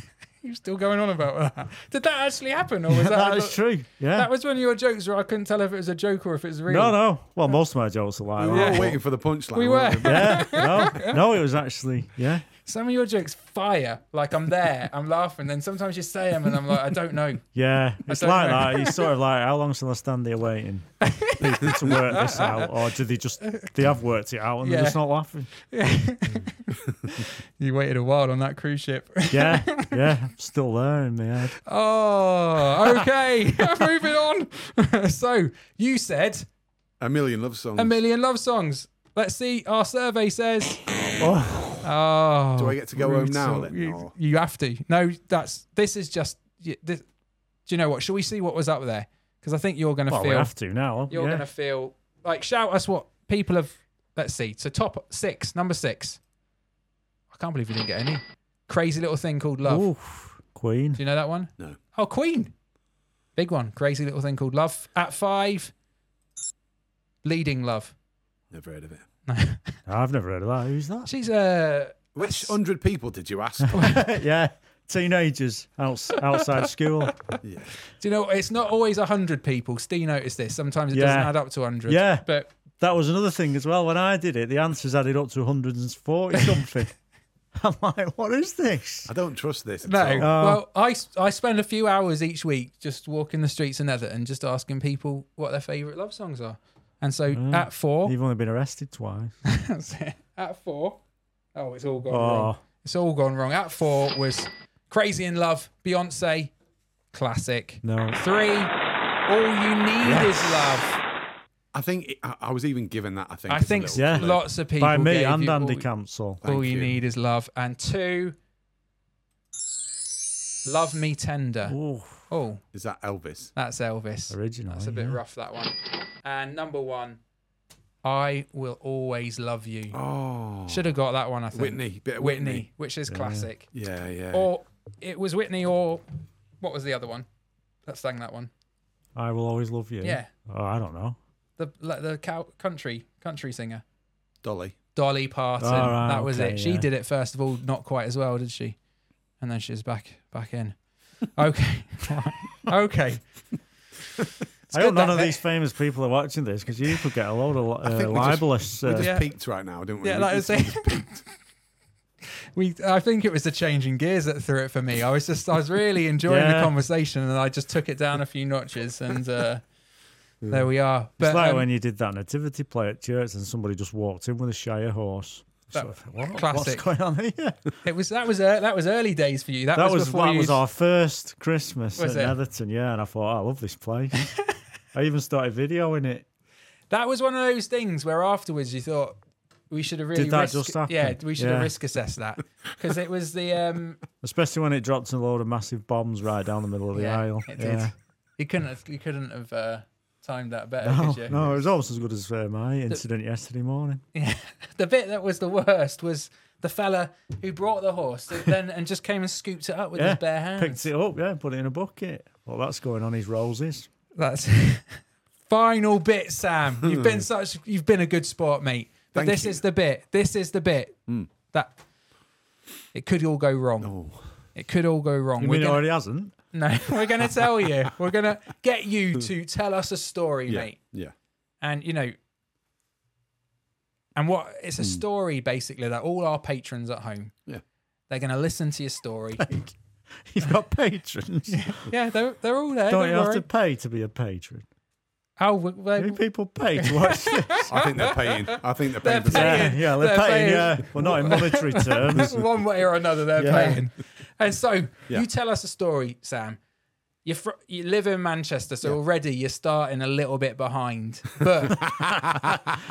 you still going on about that. Did that actually happen? Or was that, that is true. Yeah. That was one of your jokes where I couldn't tell if it was a joke or if it was real. no, no. Well, most of my jokes are like We were all waiting for the punchline. We weren't were. Yeah, no, no, it was actually, yeah. Some of your jokes fire. Like I'm there, I'm laughing. Then sometimes you say them and I'm like, I don't know. Yeah, it's like know. that. He's sort of like, how long shall I stand here waiting people to work this out, or do they just they have worked it out and Yeah. they're just not laughing? Yeah. You waited a while on that cruise ship. Yeah, yeah, I'm still there in my head. Oh, okay. Moving on. so you said A million love songs. a million love songs. Let's see. Our survey says. Oh, Oh, Do I get to go home now then, You, you have to. No, that's this is just. y- This, do you know what? Shall we see what was up there? Because I think you're going to well, we have to now. You're yeah. going to feel like shout us what people have. Let's see. So top six, number six. I can't believe we didn't get any. Crazy little thing called love. Oof, Queen. Do you know that one? No. Oh, Queen. Big one. Crazy little thing called love. At five. Bleeding Love. Never heard of it. I've never heard of that. Who's that? She's uh Which hundred people did you ask? yeah, teenagers outs, outside school. yeah. Do you know it's not always a hundred people? Steve noticed this. Sometimes it Yeah. doesn't add up to hundred. Yeah. But That was another thing as well. When I did it, the answers added up to 140 something. I'm like, what is this? I don't trust this. At no. all. Oh. Well, I I spend a few hours each week just walking the streets in Netherton, just asking people what their favourite love songs are. And so Mm. at four, You've only been arrested twice. that's it. at four, oh, it's all gone wrong. Oh, It's all gone wrong. At four was Crazy in Love, Beyonce, classic. No. Three, all you need is love. I think it, I, I was even given that. I think. I think Yeah. clue. lots of people By me gave and you Andy all, Cancel. all Thank you you. need is love. And two, love me tender. Ooh, Oh, Is that Elvis? that's Elvis. original. That's a bit yeah. rough, that one. And number one, I will always love you. Oh, Should have got that one, I think. Whitney. Bit of Whitney, Whitney. which is classic. Yeah, yeah. Or it was Whitney, or what was the other one that sang that one? I will always love you. Yeah, Oh, I don't know. the like the cow, country country singer Dolly. Dolly Parton. Oh, right, that was okay, it. She yeah. did it first of all, not quite as well, did she? And then she's back back in. Okay, okay. It's I hope good none of these famous people are watching this because you could get a load of I uh, think we just- libelous. We uh, just Yeah. peaked right now, didn't we? Yeah, We that was just- we it. just. We, I think it was the changing gears that threw it for me. I was just, I was really enjoying the conversation, and I just took it down a few notches, and uh, there we are. It's But like um, when you did that nativity play at church and somebody just walked in with a Shire horse. That- Sort of, what? classic. What's going on here? it was that was uh, that was early days for you. That, That, was, was that you. was our first Christmas Was at it? Netherton, yeah, and I thought, oh, I love this place. I even started videoing it. that was one of those things where afterwards you thought we should have really Did that risk, just happen? yeah we should have risk assessed that because it was the um Especially when it dropped a load of massive bombs right down the middle of the yeah, aisle. it yeah. did. You couldn't have, you couldn't have uh, timed that better, No, could you? no, it was almost as good as uh, my incident yesterday morning. Yeah. The bit that was the worst was the fella who brought the horse then and just came and scooped it up with Yeah, his bare hands. Picked it up, yeah, put it in a bucket. Well, that's going on his roses. That's final bit, Sam. You've been such you've been a good sport, mate. But Thank this you. is the bit. This is the bit Mm. that it could all go wrong. Oh, It could all go wrong. You We're mean it gonna, already hasn't? no, we're going to tell you. We're going to get you to tell us a story, yeah, mate. yeah. And you know, and what it's Hmm. a story basically that all our patrons at home, Yeah. they're going to listen to your story. You've got patrons. yeah, they're they're all there. Don't Don't, you have to pay to be a patron? Oh, we- we- Do people pay to watch this? I think they're paying. I think they're paying. They're paying. for paying. that. yeah, yeah, they're, They're paying, paying. yeah. Well, not in monetary terms. one way or another they're Yeah. paying. And so Yeah. you tell us a story, Sam. You fr- you live in Manchester, so Yeah. already you're starting a little bit behind. But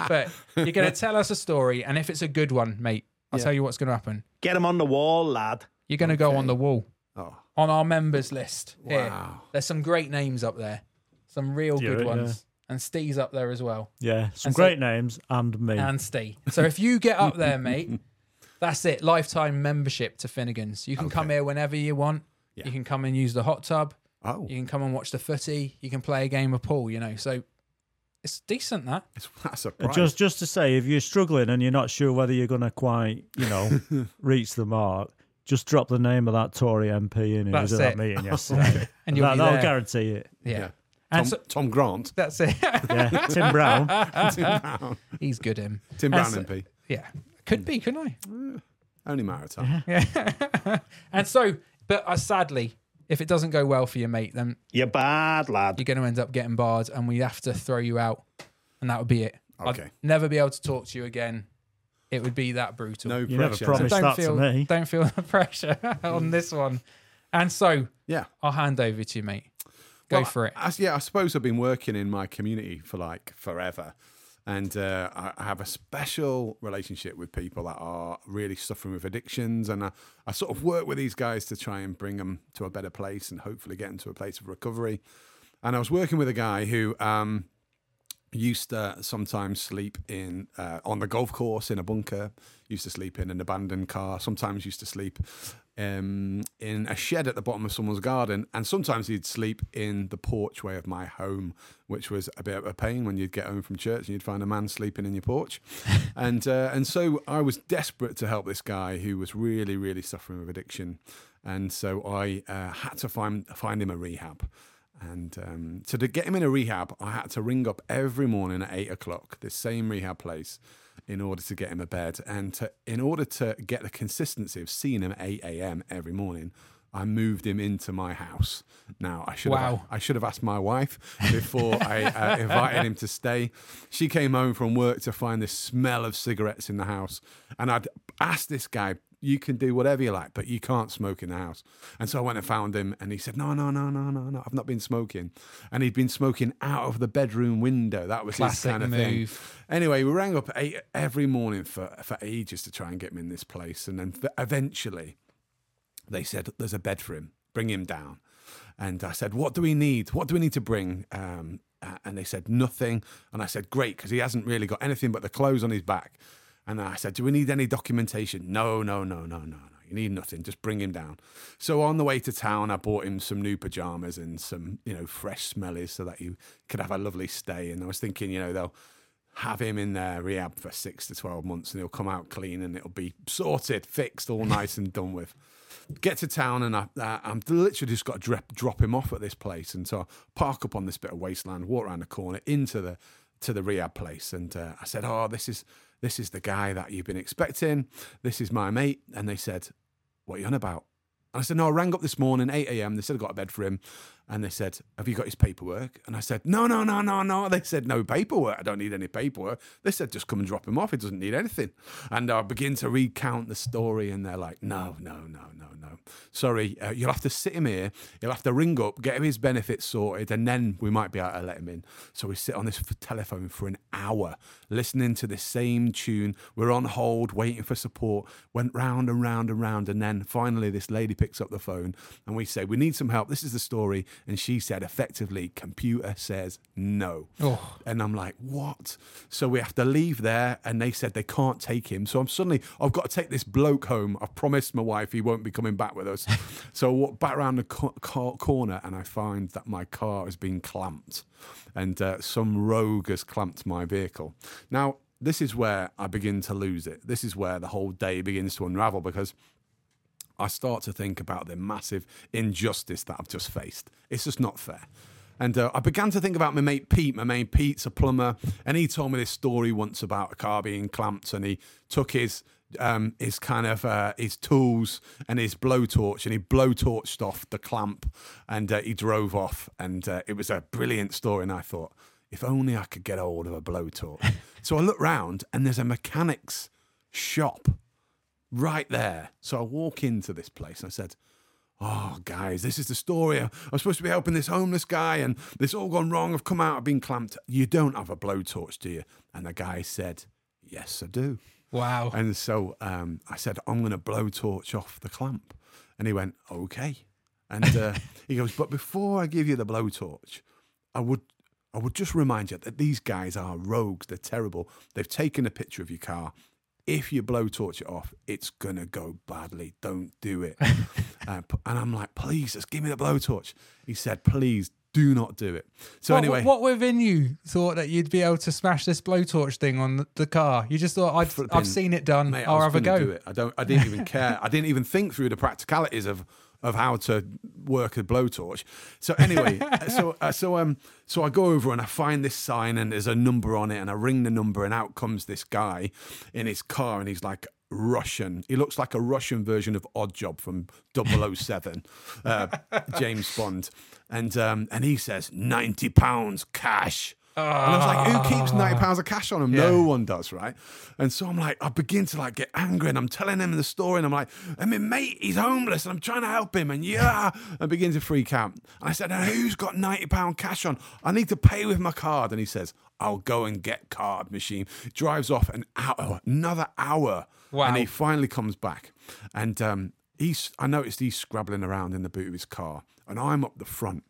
but you're going to tell us a story, and if it's a good one, mate, I'll Yeah. tell you what's going to happen. Get him on the wall, lad. You're going to go on the wall Oh, on our members list. Here. wow. There's some great names up there, some real Yeah, good yeah. ones, and Steve's up there as well, Yeah, some And so- great names and me. and Steve. So if you get up there, mate, that's it. Lifetime membership to Finnegan's. You can come here whenever you want. Yeah. You can come and use the hot tub. Oh, You can come and watch the footy. You can play a game of pool. You know, so it's decent that. it's, that's a price. Just, just to say, if you're struggling and you're not sure whether you're going to quite, you know, reach the mark, just drop the name of that Tory MP in who was That's at it. that meeting yesterday. And you'll that, be that'll there. guarantee it. Yeah. Yeah. And Tom, so, Tom Grant. that's it. Yeah, Tim Brown. Tim Brown. He's good him. Tim And Brown so- MP. Yeah. Could be, couldn't I? Only maritime. Yeah. and so, but uh, sadly, if it doesn't go well for you, mate, then You're bad, lad. you're going to end up getting barred and we have to throw you out. And that would be it. Okay. I'd never be able to talk to you again. It would be that brutal. No You never pressure. promised don't that feel to me. don't feel the pressure on this one. And so Yeah. I'll hand over to you, mate. Go Well, for it. I, yeah, I suppose I've been working in my community for like forever. And uh, I I have a special relationship with people that are really suffering with addictions. And I, I sort of work with these guys to try and bring them to a better place and hopefully get them to a place of recovery. And I was working with a guy who um, used to sometimes sleep in uh, on the golf course in a bunker used to sleep in an abandoned car sometimes used to sleep um, in a shed at the bottom of someone's garden and sometimes he'd sleep in the porchway of my home which was a bit of a pain when you'd get home from church and you'd find a man sleeping in your porch. And uh, and so I was desperate to help this guy who was really really suffering with addiction. And so I uh, had to find find him a rehab and um, so to get him in a rehab, I had to ring up every morning at eight o'clock, this same rehab place, in order to get him a bed. And to, in order to get the consistency of seeing him at 8 a.m. every morning, I moved him into my house. Now I should have I should have asked my wife before I uh, invited him to stay. She came home from work to find the smell of cigarettes in the house, and I'd asked this guy you can do whatever you like, but you can't smoke in the house. And so I went and found him, and he said, "No, no, no, no, no, no. I've not been smoking." And he'd been smoking out of the bedroom window. That was Classic his kind of thing. move. Anyway, we rang up eight, every morning for for ages to try and get him in this place, and then eventually they said, "There's a bed for him. Bring him down." And I said, "What do we need? What do we need to bring?" Um, uh, and they said nothing. And I said, "Great, because he hasn't really got anything but the clothes on his back." And I said, "Do we need any documentation?" No, no, no, no, no, no. You need nothing. Just bring him down. So on the way to town, I bought him some new pajamas and some, you know, fresh smellies so that you could have a lovely stay. And I was thinking, you know, they'll have him in there rehab for six to 12 months and he'll come out clean and it'll be sorted, fixed, all nice and done with. Get to town and I, uh, I'm literally just got to drop, drop him off at this place. And so I park up on this bit of wasteland, walk around the corner into the to the rehab place. And uh, I said, Oh, this is this is the guy that you've been expecting. This is my mate. And they said, What are you on about? And I said, No, I rang up this morning, 8 a.m. They said I got a bed for him. And they said, Have you got his paperwork? And I said, No, no, no, no, no. They said, No paperwork. I don't need any paperwork. They said, Just come and drop him off. He doesn't need anything. And I begin to recount the story. And they're like, No, no, no, no, no. Sorry, uh, you'll have to sit him here. You'll have to ring up, get him his benefits sorted. And then we might be able to let him in. So we sit on this telephone for an hour, listening to the same tune. We're on hold, waiting for support. Went round and round and round. And then finally, this lady picks up the phone and we say, We need some help. This is the story. And she said, effectively, computer says no. Oh. And I'm like, What? So we have to leave there. And they said they can't take him. So I'm suddenly, I've got to take this bloke home. I've promised my wife he won't be coming back with us. so I walk back around the co- co- corner and I find that my car has been clamped. And uh, some rogue has clamped my vehicle. Now, this is where I begin to lose it. This is where the whole day begins to unravel because I start to think about the massive injustice that I've just faced. It's just not fair. And uh, I began to think about my mate Pete. My mate Pete's a plumber, and he told me this story once about a car being clamped, and he took his um, his kind of uh, his tools and his blowtorch, and he blowtorched off the clamp, and uh, he drove off. And uh, it was a brilliant story. And I thought, if only I could get hold of a blowtorch. so I look round, and there's a mechanic's shop right there. So I walk into this place and I said, Oh, guys, this is the story. I'm supposed to be helping this homeless guy and this all gone wrong. I've come out, I've been clamped. You don't have a blowtorch, do you? And the guy said, Yes, I do. Wow. And so um, I said, I'm going to blowtorch off the clamp. And he went, Okay. And uh, he goes, But before I give you the blowtorch, I would. I would just remind you that these guys are rogues. They're terrible. They've taken a picture of your car. If you blowtorch it off, it's gonna go badly. Don't do it. p- and I'm like, please, just give me the blowtorch. He said, please do not do it. So what, anyway, what within you thought that you'd be able to smash this blowtorch thing on the, the car? You just thought Flipping- I've seen it done. Mate, I'll have a go. I don't. I didn't even care. I didn't even think through the practicalities of of how to work a blowtorch. So anyway, so uh, so um so I go over and I find this sign and there's a number on it and I ring the number and out comes this guy in his car and he's like Russian. He looks like a Russian version of Odd Job from 007, uh, James Bond, and um and he says ninety pounds cash. And I was like, who keeps ninety pounds of cash on him? No one does, right? And so I'm like, I begin to like get angry, and I'm telling him the story, and I'm like, I mean, mate, he's homeless, and I'm trying to help him, and yeah, I begin to freak out. And I said, "And who's got ninety pound cash on? I need to pay with my card. And he says, I'll go and get card machine. Drives off an hour, another hour, Wow. and he finally comes back, and um, he's. I noticed he's scrabbling around in the boot of his car, and I'm up the front.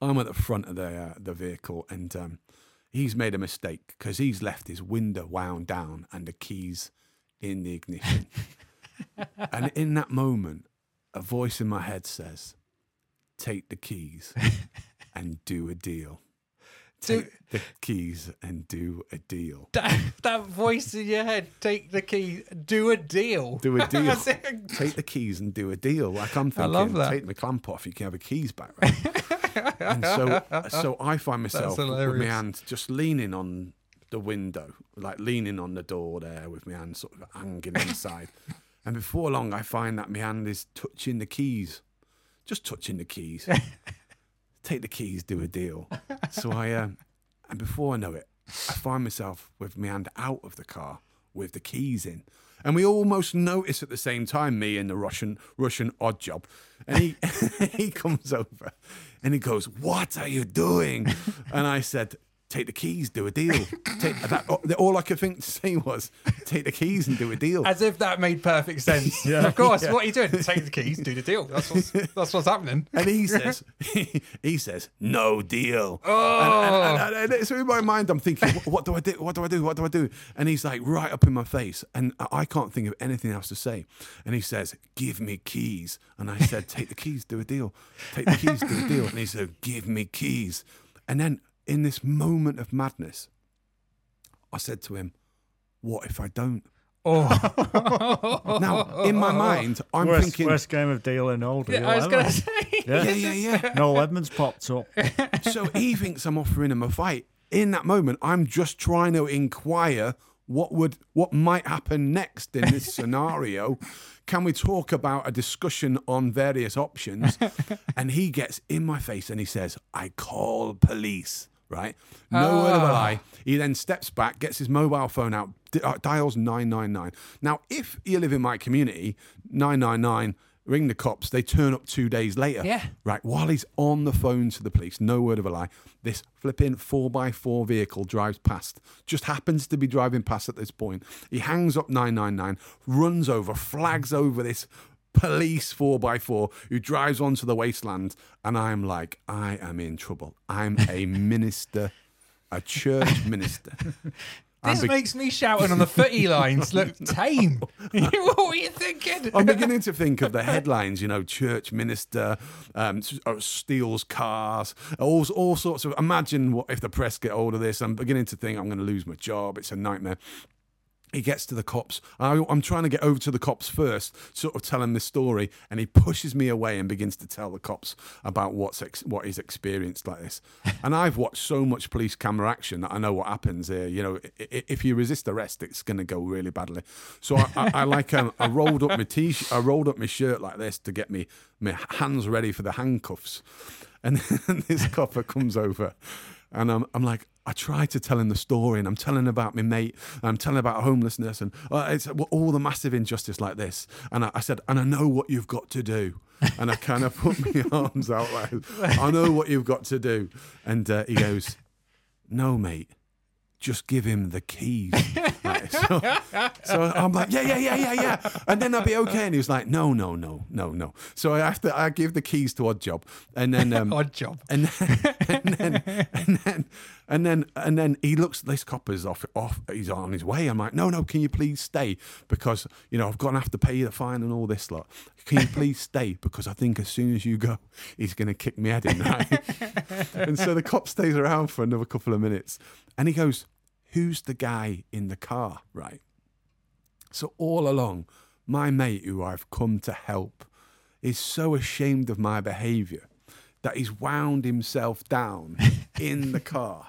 I'm at the front of the uh, the vehicle, and um, he's made a mistake because he's left his window wound down and the keys in the ignition. and in that moment, a voice in my head says, "Take the keys and do a deal. Do- Take the keys and do a deal. That, that voice in your head, take the key, do a deal. Do a deal. Take the keys and do a deal. Like I'm thinking, love that. take the clamp off, you can have the keys back. Right? And so, so I find myself with my hand just leaning on the window, like leaning on the door there, with my hand sort of hanging inside. and before long, I find that my hand is touching the keys, just touching the keys. take the keys, do a deal. So I, um, and before I know it, I find myself with my hand out of the car with the keys in. And we almost notice at the same time, me and the Russian Russian odd job. And he he comes over and he goes, What are you doing? And I said, Take the keys, do a deal. Take oh, that, all I could think to say was, Take the keys and do a deal. As if that made perfect sense. of course. What are you doing? Take the keys, do the deal. That's what's, that's what's happening. And he says, he, says, no deal. Oh. And, and, and, and so in my mind, I'm thinking, what, what do I do? What do I do? What do I do? And he's like right up in my face, and I I can't think of anything else to say. And he says, give me keys. And I said, take the keys, do a deal. Take the keys, do a deal. And he said, give me keys. And then in this moment of madness, I said to him, what if I don't? Oh, Now, in my mind, I'm worst, thinking, worst game of deal in old. yeah, I was going to say. Yeah. yeah, yeah, yeah. Noel Edmonds popped up. so he thinks I'm offering him a fight. In that moment, I'm just trying to inquire what would what might happen next in this scenario. Can we talk about a discussion on various options? and he gets in my face and he says, "I call police." Right? No word of a lie. He then steps back, gets his mobile phone out, uh, dials 999. Now, if you live in my community, 999, ring the cops, they turn up two days later. Yeah. Right, while he's on the phone to the police, no word of a lie, this flipping 4x4 vehicle drives past, just happens to be driving past at this point. He hangs up 999, runs over, flags over this police 4x4 who drives onto the wasteland. And I'm like, I am in trouble. I'm a minister, a church minister. This be- makes me shouting on the footy lines look tame. what were you thinking? I'm beginning to think of the headlines, you know, church minister um, uh, steals cars, all, all sorts of. Imagine what if the press get hold of this. I'm beginning to think I'm going to lose my job. It's a nightmare. He gets to the cops. I, I'm trying to get over to the cops first, sort of tell him this story, and he pushes me away and begins to tell the cops about what's ex- what he's experienced like this. And I've watched so much police camera action that I know what happens here. You know, i- i- if you resist arrest, it's going to go really badly. So I, I, I like um, I rolled up my t I rolled up my shirt like this to get me my hands ready for the handcuffs, and then this copper comes over, and I'm I'm like. I try to tell him the story, and I'm telling about my mate, I'm telling about homelessness, and uh, it's all the massive injustice like this. And I, I said, and I know what you've got to do. And I kind of put my arms out like, I know what you've got to do. And uh, he goes, No, mate, just give him the keys. Like, so, so I'm like, yeah, yeah, yeah, yeah, yeah. And then I'll be okay. And he was like, no, no, no, no, no. So I have to, I give the keys to Odd Job. And then, um, Odd job. and then, and then, and then, and then, and then he looks. This copper's off. Off. He's on his way. I'm like, no, no. Can you please stay? Because you know I've got to have to pay the fine and all this lot. Can you please stay? Because I think as soon as you go, he's going to kick me head in. Right? and so the cop stays around for another couple of minutes, and he goes, "Who's the guy in the car?" Right. So all along, my mate, who I've come to help, is so ashamed of my behaviour that he's wound himself down in the car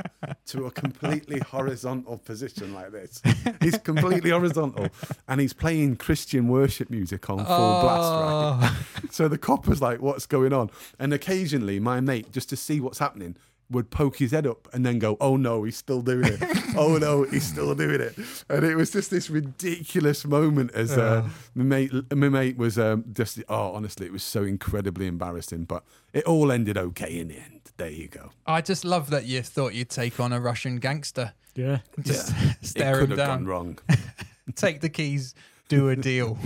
to a completely horizontal position like this. He's completely horizontal and he's playing Christian worship music on full blast, right? Oh. So the cop was like, What's going on? And occasionally, my mate, just to see what's happening, would poke his head up and then go, "Oh no, he's still doing it! oh no, he's still doing it!" And it was just this ridiculous moment as uh, my mate, my mate was um, just, oh, honestly, it was so incredibly embarrassing, but it all ended okay in the end. There you go. I just love that you thought you'd take on a Russian gangster. Yeah. Just it stare could him have down. gone wrong. Take the keys, do a deal.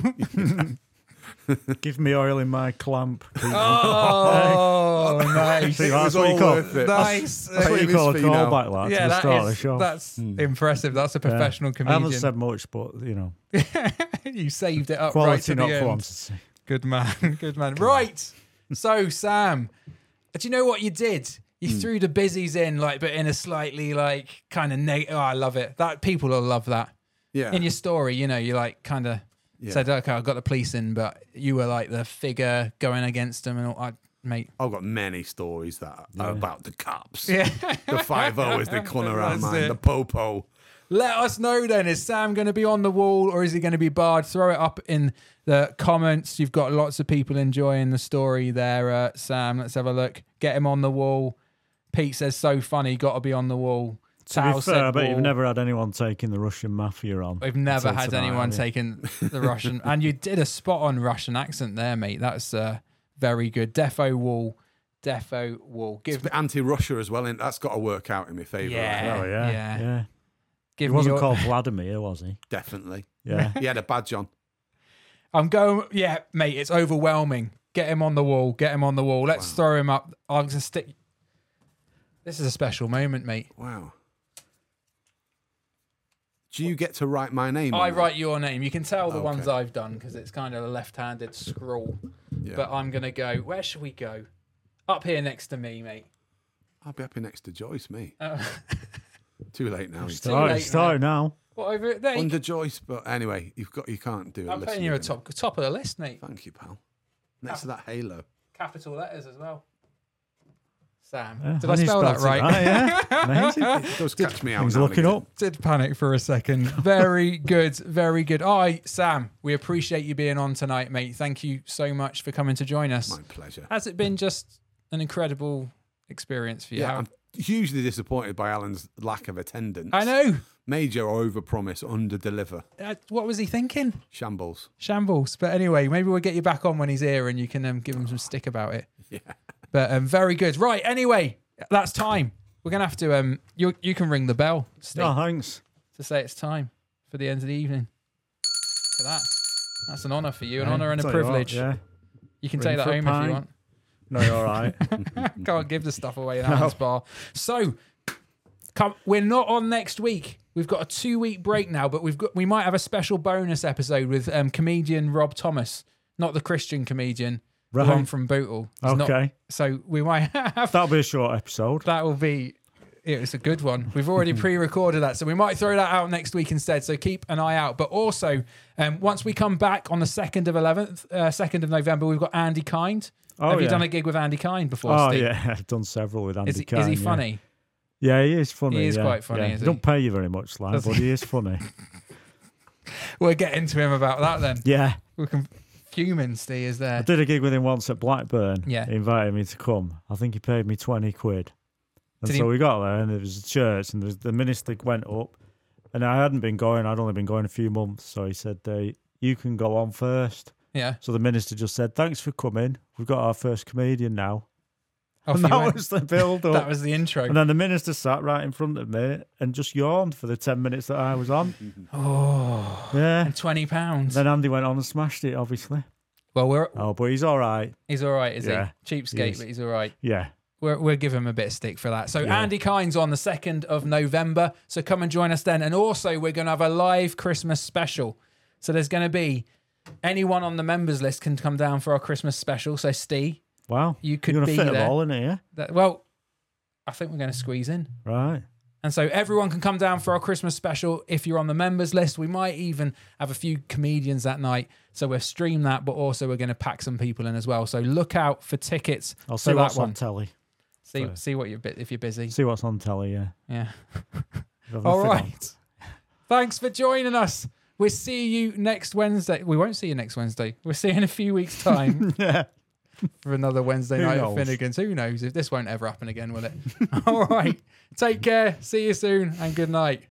Give me oil in my clamp. oh, nice. See, that's what you all call it. Nice. That's what you call a callback, lad, to Yeah, the start of the show. that's Hmm. impressive. That's a professional I haven't said much, but you know, you saved it up right quality to not the end. quantity. Good man. Good man. Right. So, Sam, do you know what you did? You Hmm. threw the busies in, like, but in a slightly like kind of negative. Oh, I love it. That people will love that. Yeah. In your story, you know, you like kind of Yeah. said, "Okay, I got the police in," but you were like the figure going against them, and all, I, mate. I've got many stories that are about the cops. Yeah. The 5 0 as they come around That's mine, it. the Popo. Let us know then. Is Sam going to be on the wall or is he going to be barred? Throw it up in the comments. You've got lots of people enjoying the story there, uh, Sam. Let's have a look. Get him on the wall. Pete says, so funny. Got to be on the wall. To be Tao fair, said I bet you've never had anyone taking the Russian mafia on. We've never had tonight, anyone taking the Russian, and you did a spot on Russian accent there, mate. That's uh, very good. Defo wall, defo wall. It's Give, a bit anti-Russia as well, and that's got to work out in my favour. Yeah. Oh yeah, Yeah. yeah. Give me wasn't your, called Vladimir, was he? definitely. Yeah. He had a badge on. I'm going. Yeah, mate. It's overwhelming. Get him on the wall. Get him on the wall. Let's throw him up. I'm gonna stick. This is a special moment, mate. Wow. Do you get to write my name? I on that? write your name. You can tell the Okay. ones I've done because it's kind of a left-handed scroll. Yeah. But I'm gonna go. Where should we go? Up here next to me, mate. I'll be up here next to Joyce, mate. Uh, Too late now. he's Still- Start, late, start now. what over there? Under Joyce, but anyway, you've got you can't do it. I'm putting you at top top of the list, mate. Thank you, pal. Next to that halo. Capital letters as well. Sam, Yeah, did I and spell that spelt it right? yeah. Amazing. It does catch me out. He's now looking again. up. Did panic for a second. Very good, very good. All right, Sam, we appreciate you being on tonight, mate. Thank you so much for coming to join us. My pleasure. Has it been just an incredible experience for you? Yeah, I'm hugely disappointed by Allan's lack of attendance. I know. Major overpromise, under-deliver. Uh, what was he thinking? Shambles. Shambles. But anyway, maybe we'll get you back on when he's here and you can um, give him some stick about it. Yeah. But um, very good. Right. Anyway, that's time. We're gonna have to. Um, you you can ring the bell, Steve, Oh, thanks. to say it's time for the end of the evening. For that, that's an honour for you, an honour and a tell you what, privilege. yeah. You can Ring take that for a home if you want. No, you're all right. Can't give the stuff away in Allan's bar. So, come. We're not on next week. We've got a two week break now, but we've got we might have a special bonus episode with um, comedian Rob Thomas, not the Christian comedian, the one from Bootle. Not- okay. so we might have That'll be a short episode. that will be it. was a good one. We've already pre-recorded that, so we might throw that out next week instead. So keep an eye out. But also, um, once we come back on the second of eleventh, uh, second of November, we've got Andy Kind. Oh, Have you done a gig with Andy Kind before? Oh, Steve? yeah. I've done several with Andy Is he, Kind, is he funny? Yeah, he is funny. He is yeah, quite funny, yeah. he? Don't pay you very much, lad, but he is funny. We'll get into him about that then. Yeah. We can fuming Steve is there. I did a gig with him once at Blackburn. Yeah. He invited me to come. I think he paid me 20 quid. And Did so he- we got there and there was a church and was, the minister went up and I hadn't been going. I'd only been going a few months. So he said, uh, you can go on first. Yeah. So the minister just said, thanks for coming. We've got our first comedian now. Off and that went. was the build up. That was the intro. and then the minister sat right in front of me and just yawned for the 10 minutes that I was on. Oh, Yeah. and twenty pounds. Then Andy went on and smashed it, obviously. Well, we're Oh, but he's all right. he's all right, is Yeah, he? he Cheapskate, is. but he's all right. Yeah. We're, we'll give him a bit of stick for that. So Yeah. Andy Kind's on the 2nd of November. So come and join us then. And also we're going to have a live Christmas special. So there's going to be anyone on the members list can come down for our Christmas special. So Steve, Wow. you could You're be fit there. them all in here. That, well, I think we're going to squeeze in. Right. And so everyone can come down for our Christmas special if you're on the members list. We might even have a few comedians that night. So we'll stream that, but also we're going to pack some people in as well. So look out for tickets I'll see what's one. on telly. See, first. see what you're bit if you're busy. See what's on telly, yeah. Yeah. All right. Thanks for joining us. We'll see you next Wednesday. We won't see you next Wednesday. We'll see you in a few weeks' time yeah. For another Wednesday night knows? at Finnegan's. Who knows if this won't ever happen again, will it? All right. Take care. See you soon and good night.